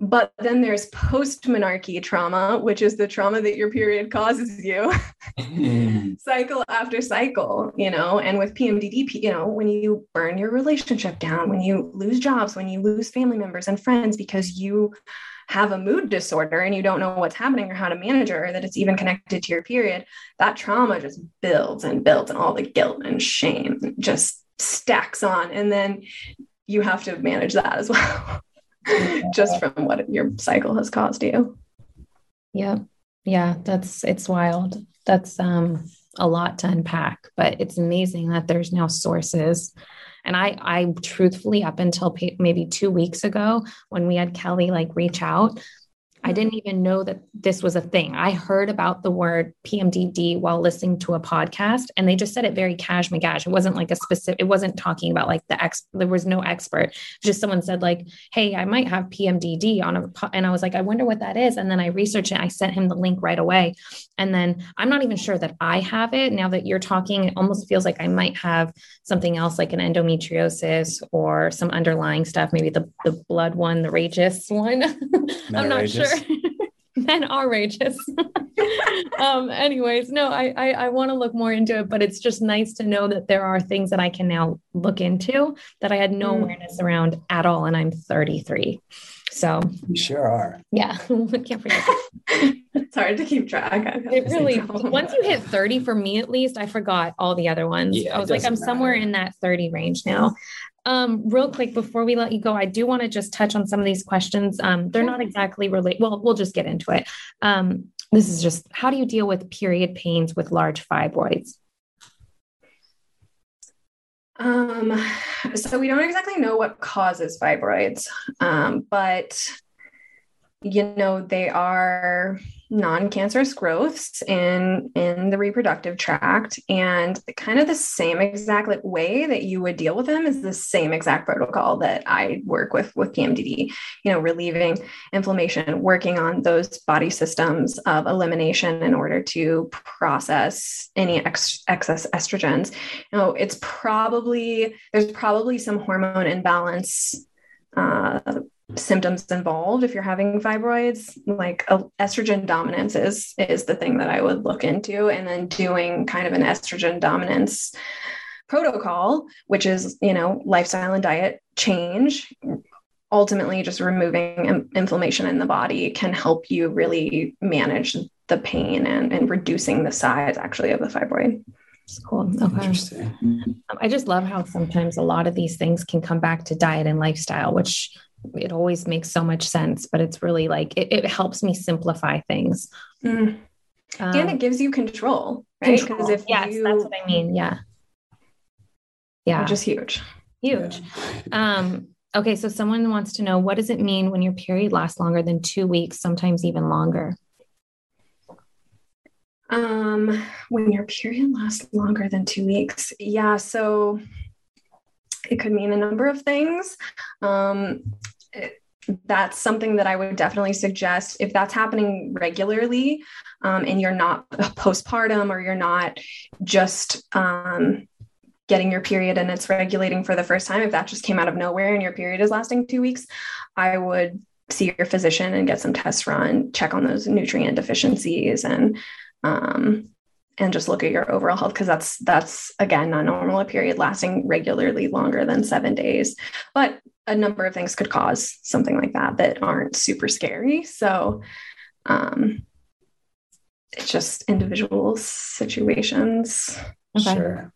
but then there's post menarche trauma, which is the trauma that your period causes you cycle after cycle, you know. And with PMDD, you know, when you burn your relationship down, when you lose jobs, when you lose family members and friends because you have a mood disorder and you don't know what's happening or how to manage it or that it's even connected to your period, that trauma just builds and builds and all the guilt and shame just stacks on. And then you have to manage that as well. just from what your cycle has caused you. Yeah. Yeah, that's it's wild. That's um a lot to unpack, but it's amazing that there's now sources. And I I truthfully up until maybe 2 weeks ago when we had Kelly like reach out, I hmm. didn't even know that this was a thing. I heard about the word PMDD while listening to a podcast, and they just said it very cash magash. It wasn't like a specific, it wasn't talking about like the ex, there was no expert. Just someone said, like, hey, I might have PMDD on a, and I was like, I wonder what that is. And then I researched it. I sent him the link right away. And then I'm not even sure that I have it. Now that you're talking, it almost feels like I might have something else like an endometriosis or some underlying stuff, maybe the, the blood one, the rageous one. I'm not sure. men are outrageous. um, anyways, no, I I, I want to look more into it, but it's just nice to know that there are things that I can now look into that I had no mm. awareness around at all, and I'm 33. So you sure are. Yeah, can't forget. it's hard to keep track. It really. Once you hit 30, for me at least, I forgot all the other ones. Yeah, I was like, I'm matter. somewhere in that 30 range now. Um, real quick before we let you go, I do want to just touch on some of these questions. Um, they're not exactly related. Well, we'll just get into it. Um, this is just how do you deal with period pains with large fibroids? Um, so we don't exactly know what causes fibroids, um, but you know they are non-cancerous growths in in the reproductive tract. And kind of the same exact way that you would deal with them is the same exact protocol that I work with with PMDD you know relieving inflammation working on those body systems of elimination in order to process any ex- excess estrogens. You know it's probably there's probably some hormone imbalance uh, symptoms involved if you're having fibroids like estrogen dominance is is the thing that i would look into and then doing kind of an estrogen dominance protocol which is you know lifestyle and diet change ultimately just removing inflammation in the body can help you really manage the pain and, and reducing the size actually of the fibroid That's cool. Okay. Interesting. Um, I just love how sometimes a lot of these things can come back to diet and lifestyle, which it always makes so much sense, but it's really like it, it helps me simplify things. Mm. Um, and it gives you control, right? Because if yes, you, that's what I mean. Yeah. Yeah. Which is huge. Huge. Yeah. Um, okay. So someone wants to know what does it mean when your period lasts longer than two weeks, sometimes even longer? Um, when your period lasts longer than two weeks. Yeah. So it could mean a number of things. Um, that's something that I would definitely suggest. If that's happening regularly um, and you're not postpartum or you're not just um, getting your period and it's regulating for the first time, if that just came out of nowhere and your period is lasting two weeks, I would see your physician and get some tests run, check on those nutrient deficiencies and um, and just look at your overall health because that's that's again not normal a period lasting regularly longer than seven days but a number of things could cause something like that that aren't super scary so um it's just individual situations okay. sure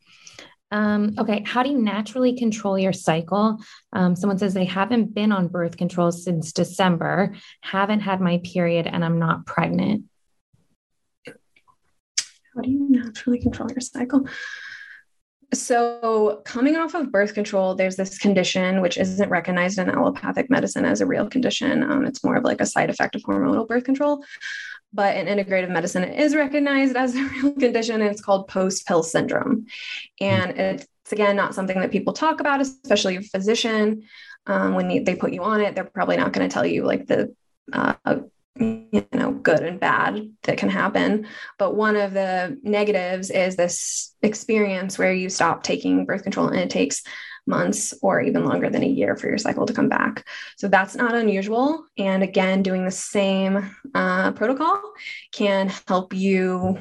um, okay, how do you naturally control your cycle? Um, someone says they haven't been on birth control since December, haven't had my period, and I'm not pregnant. How do you naturally control your cycle? So, coming off of birth control, there's this condition which isn't recognized in allopathic medicine as a real condition. Um, it's more of like a side effect of hormonal birth control. But in integrative medicine, it is recognized as a real condition, and it's called post pill syndrome. And it's again not something that people talk about, especially a physician. Um, when they put you on it, they're probably not going to tell you like the uh, you know good and bad that can happen. But one of the negatives is this experience where you stop taking birth control and it takes months or even longer than a year for your cycle to come back. So that's not unusual. And again doing the same uh, protocol can help you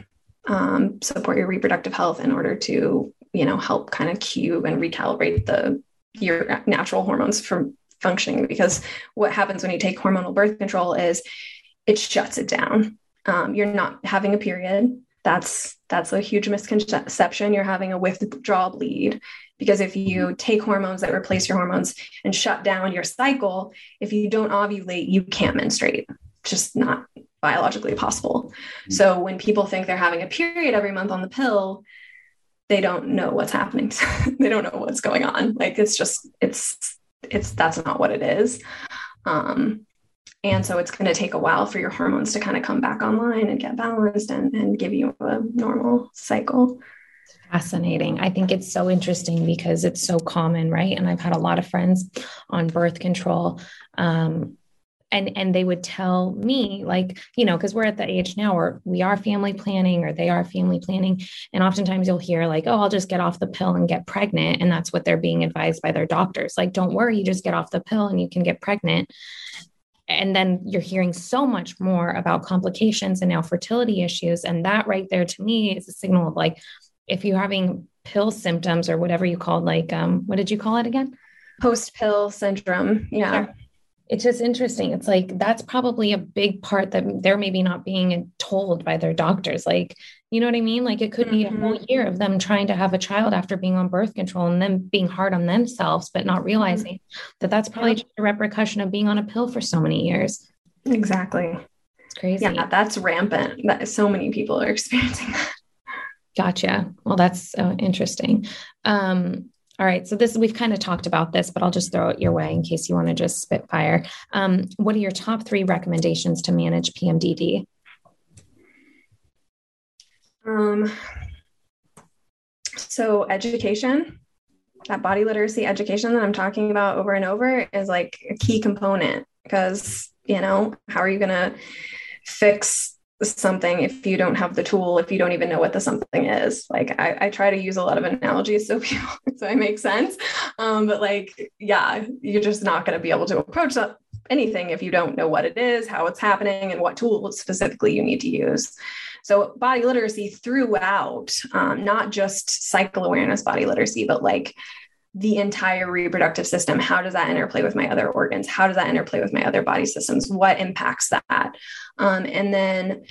um, support your reproductive health in order to you know help kind of cue and recalibrate the your natural hormones from functioning. Because what happens when you take hormonal birth control is it shuts it down. Um, you're not having a period. That's that's a huge misconception. You're having a withdrawal bleed because if you take hormones that replace your hormones and shut down your cycle, if you don't ovulate, you can't menstruate. Just not biologically possible. Mm-hmm. So when people think they're having a period every month on the pill, they don't know what's happening. they don't know what's going on. Like it's just it's it's that's not what it is. Um, and so it's going to take a while for your hormones to kind of come back online and get balanced and, and give you a normal cycle. Fascinating. I think it's so interesting because it's so common, right? And I've had a lot of friends on birth control. Um, and and they would tell me like you know because we're at the age now where we are family planning or they are family planning and oftentimes you'll hear like oh i'll just get off the pill and get pregnant and that's what they're being advised by their doctors like don't worry you just get off the pill and you can get pregnant and then you're hearing so much more about complications and now fertility issues. And that right there to me is a signal of like if you're having pill symptoms or whatever you called like um what did you call it again? Post pill syndrome. Yeah. It's just interesting. It's like that's probably a big part that they're maybe not being told by their doctors. Like you know what i mean like it could be a whole mm-hmm. year of them trying to have a child after being on birth control and then being hard on themselves but not mm-hmm. realizing that that's probably just a repercussion of being on a pill for so many years exactly it's crazy yeah that's rampant that so many people are experiencing that Gotcha. Well, that's so interesting. Um, all right. So this we've kind of talked about this, but I'll just throw it your way in case you want to just spitfire. Um, what are your top three recommendations to manage PMDD? Um, so education, that body literacy education that I'm talking about over and over is like a key component because you know how are you going to fix something if you don't have the tool if you don't even know what the something is? Like i, I try to use a lot of analogies so people so it makes sense. Um, but like yeah you're just not going to be able to approach that, anything if you don't know what it is how it's happening and what tools specifically you need to use. So body literacy throughout um, not just cycle awareness body literacy but like the entire reproductive system. How does that interplay with my other organs? How does that interplay with my other body systems? What impacts that? Um, and then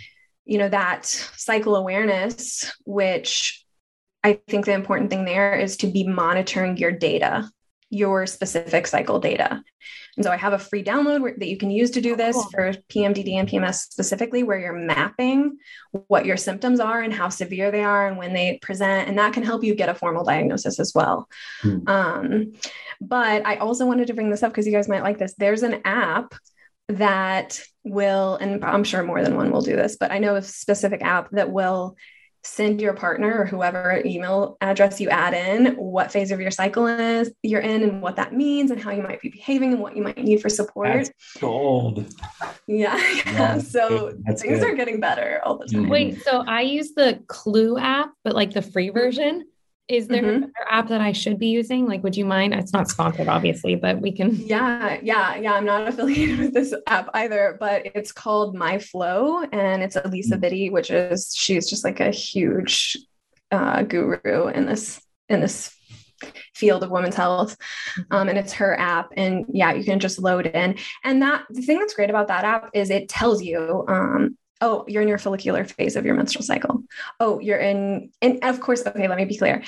you know that cycle awareness which i think the important thing there is to be monitoring your data your specific cycle data and so I have a free download where, that you can use to do this cool. for PMDD and PMS specifically, where you're mapping what your symptoms are and how severe they are and when they present. And that can help you get a formal diagnosis as well. Hmm. Um, but I also wanted to bring this up because you guys might like this. There's an app that will, and I'm sure more than one will do this, but I know a specific app that will send your partner or whoever email address you add in what phase of your cycle is you're in and what that means and how you might be behaving and what you might need for support. That's gold. Yeah. yeah. So That's things good. are getting better all the mm. time. Wait, so I use the Clue app, but like the free mm-hmm. version. Is there mm-hmm. another app that I should be using? Like, would you mind? It's not sponsored, obviously, but we can. Yeah, yeah, yeah. I'm not affiliated with this app either, but it's called MyFLO, and it's Alisa Vitti, which is she's just like a huge uh, guru in this in this field of women's health um, and it's her app and yeah you can just load in and that the thing that's great about that app is it tells you um, oh you're in your follicular phase of your menstrual cycle oh you're in and of course okay let me be clear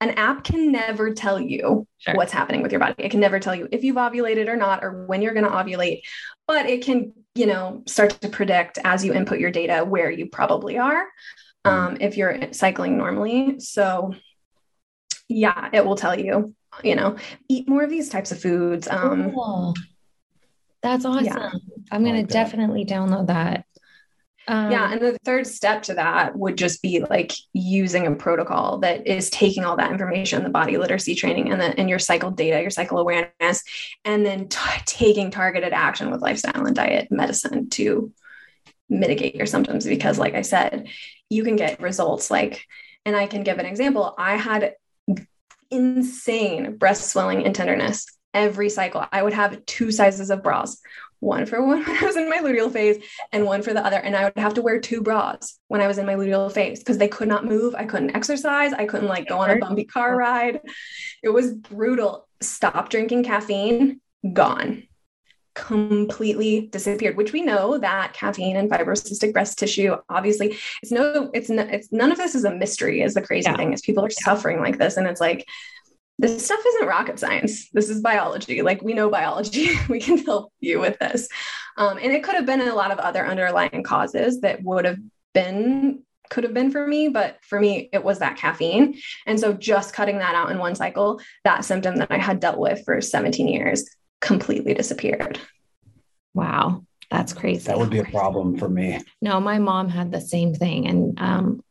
an app can never tell you sure. what's happening with your body it can never tell you if you've ovulated or not or when you're going to ovulate but it can you know start to predict as you input your data where you probably are mm-hmm. um, if you're cycling normally so yeah it will tell you you know eat more of these types of foods um, cool. that's awesome yeah. i'm going to definitely download that um, yeah. And the third step to that would just be like using a protocol that is taking all that information, the body literacy training and the, and your cycle data, your cycle awareness, and then t- taking targeted action with lifestyle and diet medicine to, mitigate your symptoms because, like I said, you can get results like, and I can give an example. I had insane breast swelling and tenderness every cycle. I would have two sizes of bras, one for when I was in my luteal phase and one for the other. And I would have to wear two bras when I was in my luteal phase because they could not move. I couldn't exercise. I couldn't like go on a bumpy car ride. It was brutal. Stop drinking caffeine, gone. Completely disappeared, which we know that caffeine and fibrocystic breast tissue, obviously, it's no, it's no, it's none of this is a mystery, is the crazy yeah. thing, is people are suffering like this. And it's like, this stuff isn't rocket science. This is biology. Like we know biology. we can help you with this. Um, and it could have been a lot of other underlying causes that would have been could have been for me, but for me, it was that caffeine. And so just cutting that out in one cycle, that symptom that I had dealt with for 17 years completely disappeared. Wow. That's crazy. That would be a problem for me. No, my mom had the same thing. And um,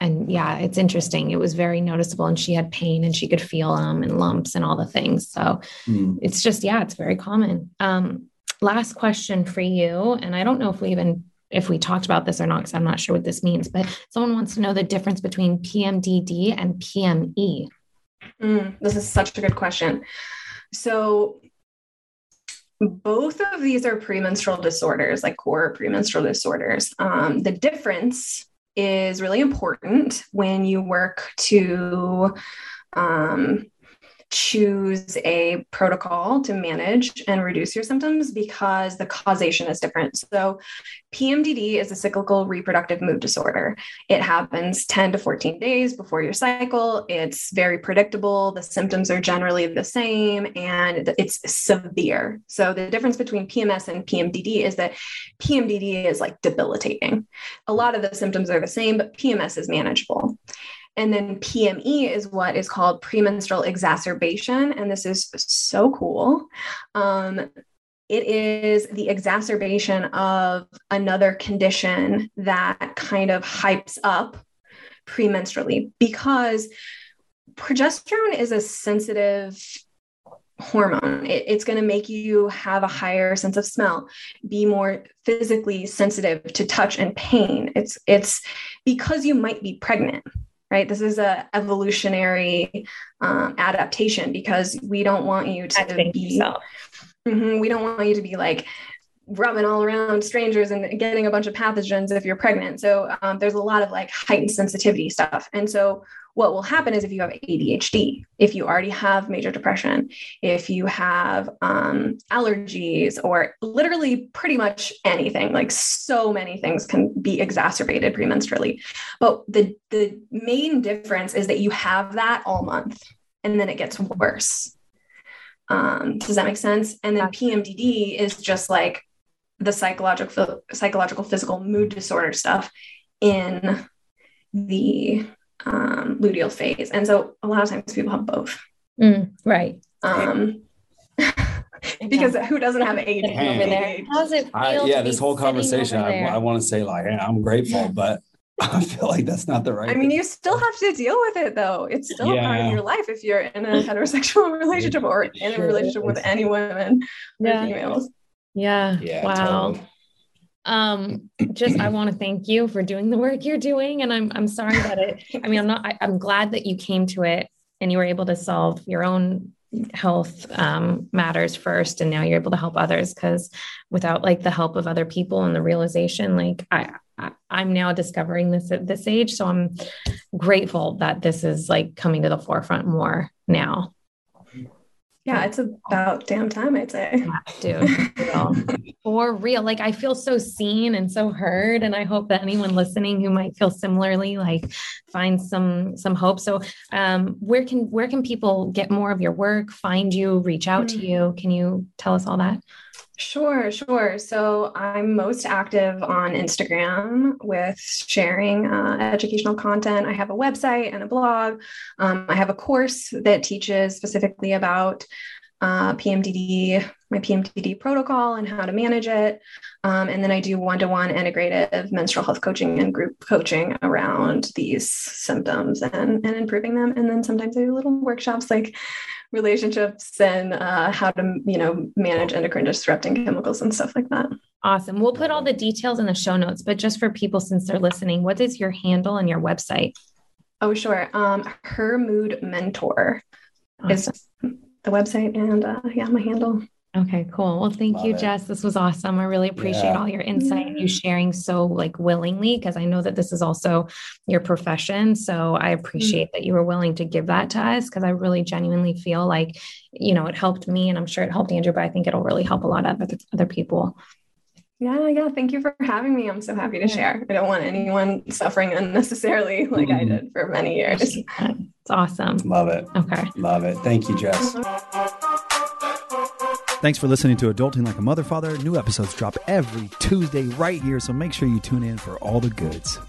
and yeah, it's interesting. It was very noticeable, and she had pain, and she could feel them um, and lumps and all the things. So mm. it's just yeah, it's very common. Um, last question for you, and I don't know if we even if we talked about this or not because I'm not sure what this means, but someone wants to know the difference between PMDD and PME. Mm, this is such a good question. So both of these are premenstrual disorders, like core premenstrual disorders. Um, the difference is really important when you work to um, choose a protocol to manage and reduce your symptoms because the causation is different. So, PMDD is a cyclical reproductive mood disorder. It happens 10 to 14 days before your cycle. It's very predictable. The symptoms are generally the same and it's severe. So, the difference between PMS and PMDD is that PMDD is like debilitating. A lot of the symptoms are the same, but PMS is manageable. And then PME is what is called premenstrual exacerbation. And this is so cool. Um, it is the exacerbation of another condition that kind of hypes up premenstrually because progesterone is a sensitive hormone. It, it's going to make you have a higher sense of smell, be more physically sensitive to touch and pain. It's it's because you might be pregnant right? This is a evolutionary um, adaptation because we don't want you to be mm-hmm, we don't want you to be like rubbing all around strangers and getting a bunch of pathogens if you're pregnant. So um, there's a lot of like heightened sensitivity stuff. And so what will happen is if you have ADHD, if you already have major depression, if you have um, allergies, or literally pretty much anything, like so many things can be exacerbated premenstrually. But the, the main difference is that you have that all month and then it gets worse. Um, does that make sense? And then PMDD is just like the psychological, psychological, physical mood disorder stuff in the um, luteal phase. And so a lot of times people have both. Mm, right. Um, because who doesn't have AD over there? How's it I, yeah, this whole conversation, I, I want to say like, I'm grateful, but I feel like that's not the right. I mean, you still have to deal with it though. It's still yeah. part of your life if you're in a heterosexual relationship or in a relationship with any women yeah. or females. Yeah. yeah wow. Totally um just i want to thank you for doing the work you're doing and i'm i'm sorry that it i mean i'm not I, i'm glad that you came to it and you were able to solve your own health um, matters first and now you're able to help others because without like the help of other people and the realization like I, I i'm now discovering this at this age so i'm grateful that this is like coming to the forefront more now yeah, it's about damn time, I'd say. Yeah, dude. For real. Like I feel so seen and so heard. And I hope that anyone listening who might feel similarly, like find some some hope. So um where can where can people get more of your work, find you, reach out mm-hmm. to you? Can you tell us all that? Sure, sure. So I'm most active on Instagram with sharing uh, educational content. I have a website and a blog. Um, I have a course that teaches specifically about uh, PMDD, my PMDD protocol and how to manage it. Um, and then I do one to one integrative menstrual health coaching and group coaching around these symptoms and, and improving them. And then sometimes I do little workshops like relationships and uh, how to, you know, manage endocrine disrupting chemicals and stuff like that. Awesome. We'll put all the details in the show notes, but just for people since they're listening, what is your handle and your website? Oh, sure. Um, her mood mentor awesome. is the website and uh, yeah, my handle. Okay, cool. Well, thank Love you, it. Jess. This was awesome. I really appreciate yeah. all your insight and you sharing so like willingly because I know that this is also your profession. So I mm-hmm. appreciate mm-hmm. that you were willing to give that to us because I really genuinely feel like, you know, it helped me and I'm sure it helped Andrew, but I think it'll really help a lot of other people. Yeah, yeah. Thank you for having me. I'm so happy to share. I don't want anyone suffering unnecessarily like mm-hmm. I did for many years. It's awesome. Love it. Okay. Love it. Thank you, Jess. Thanks for listening to Adulting Like a Mother Father. New episodes drop every Tuesday right here, so make sure you tune in for all the goods.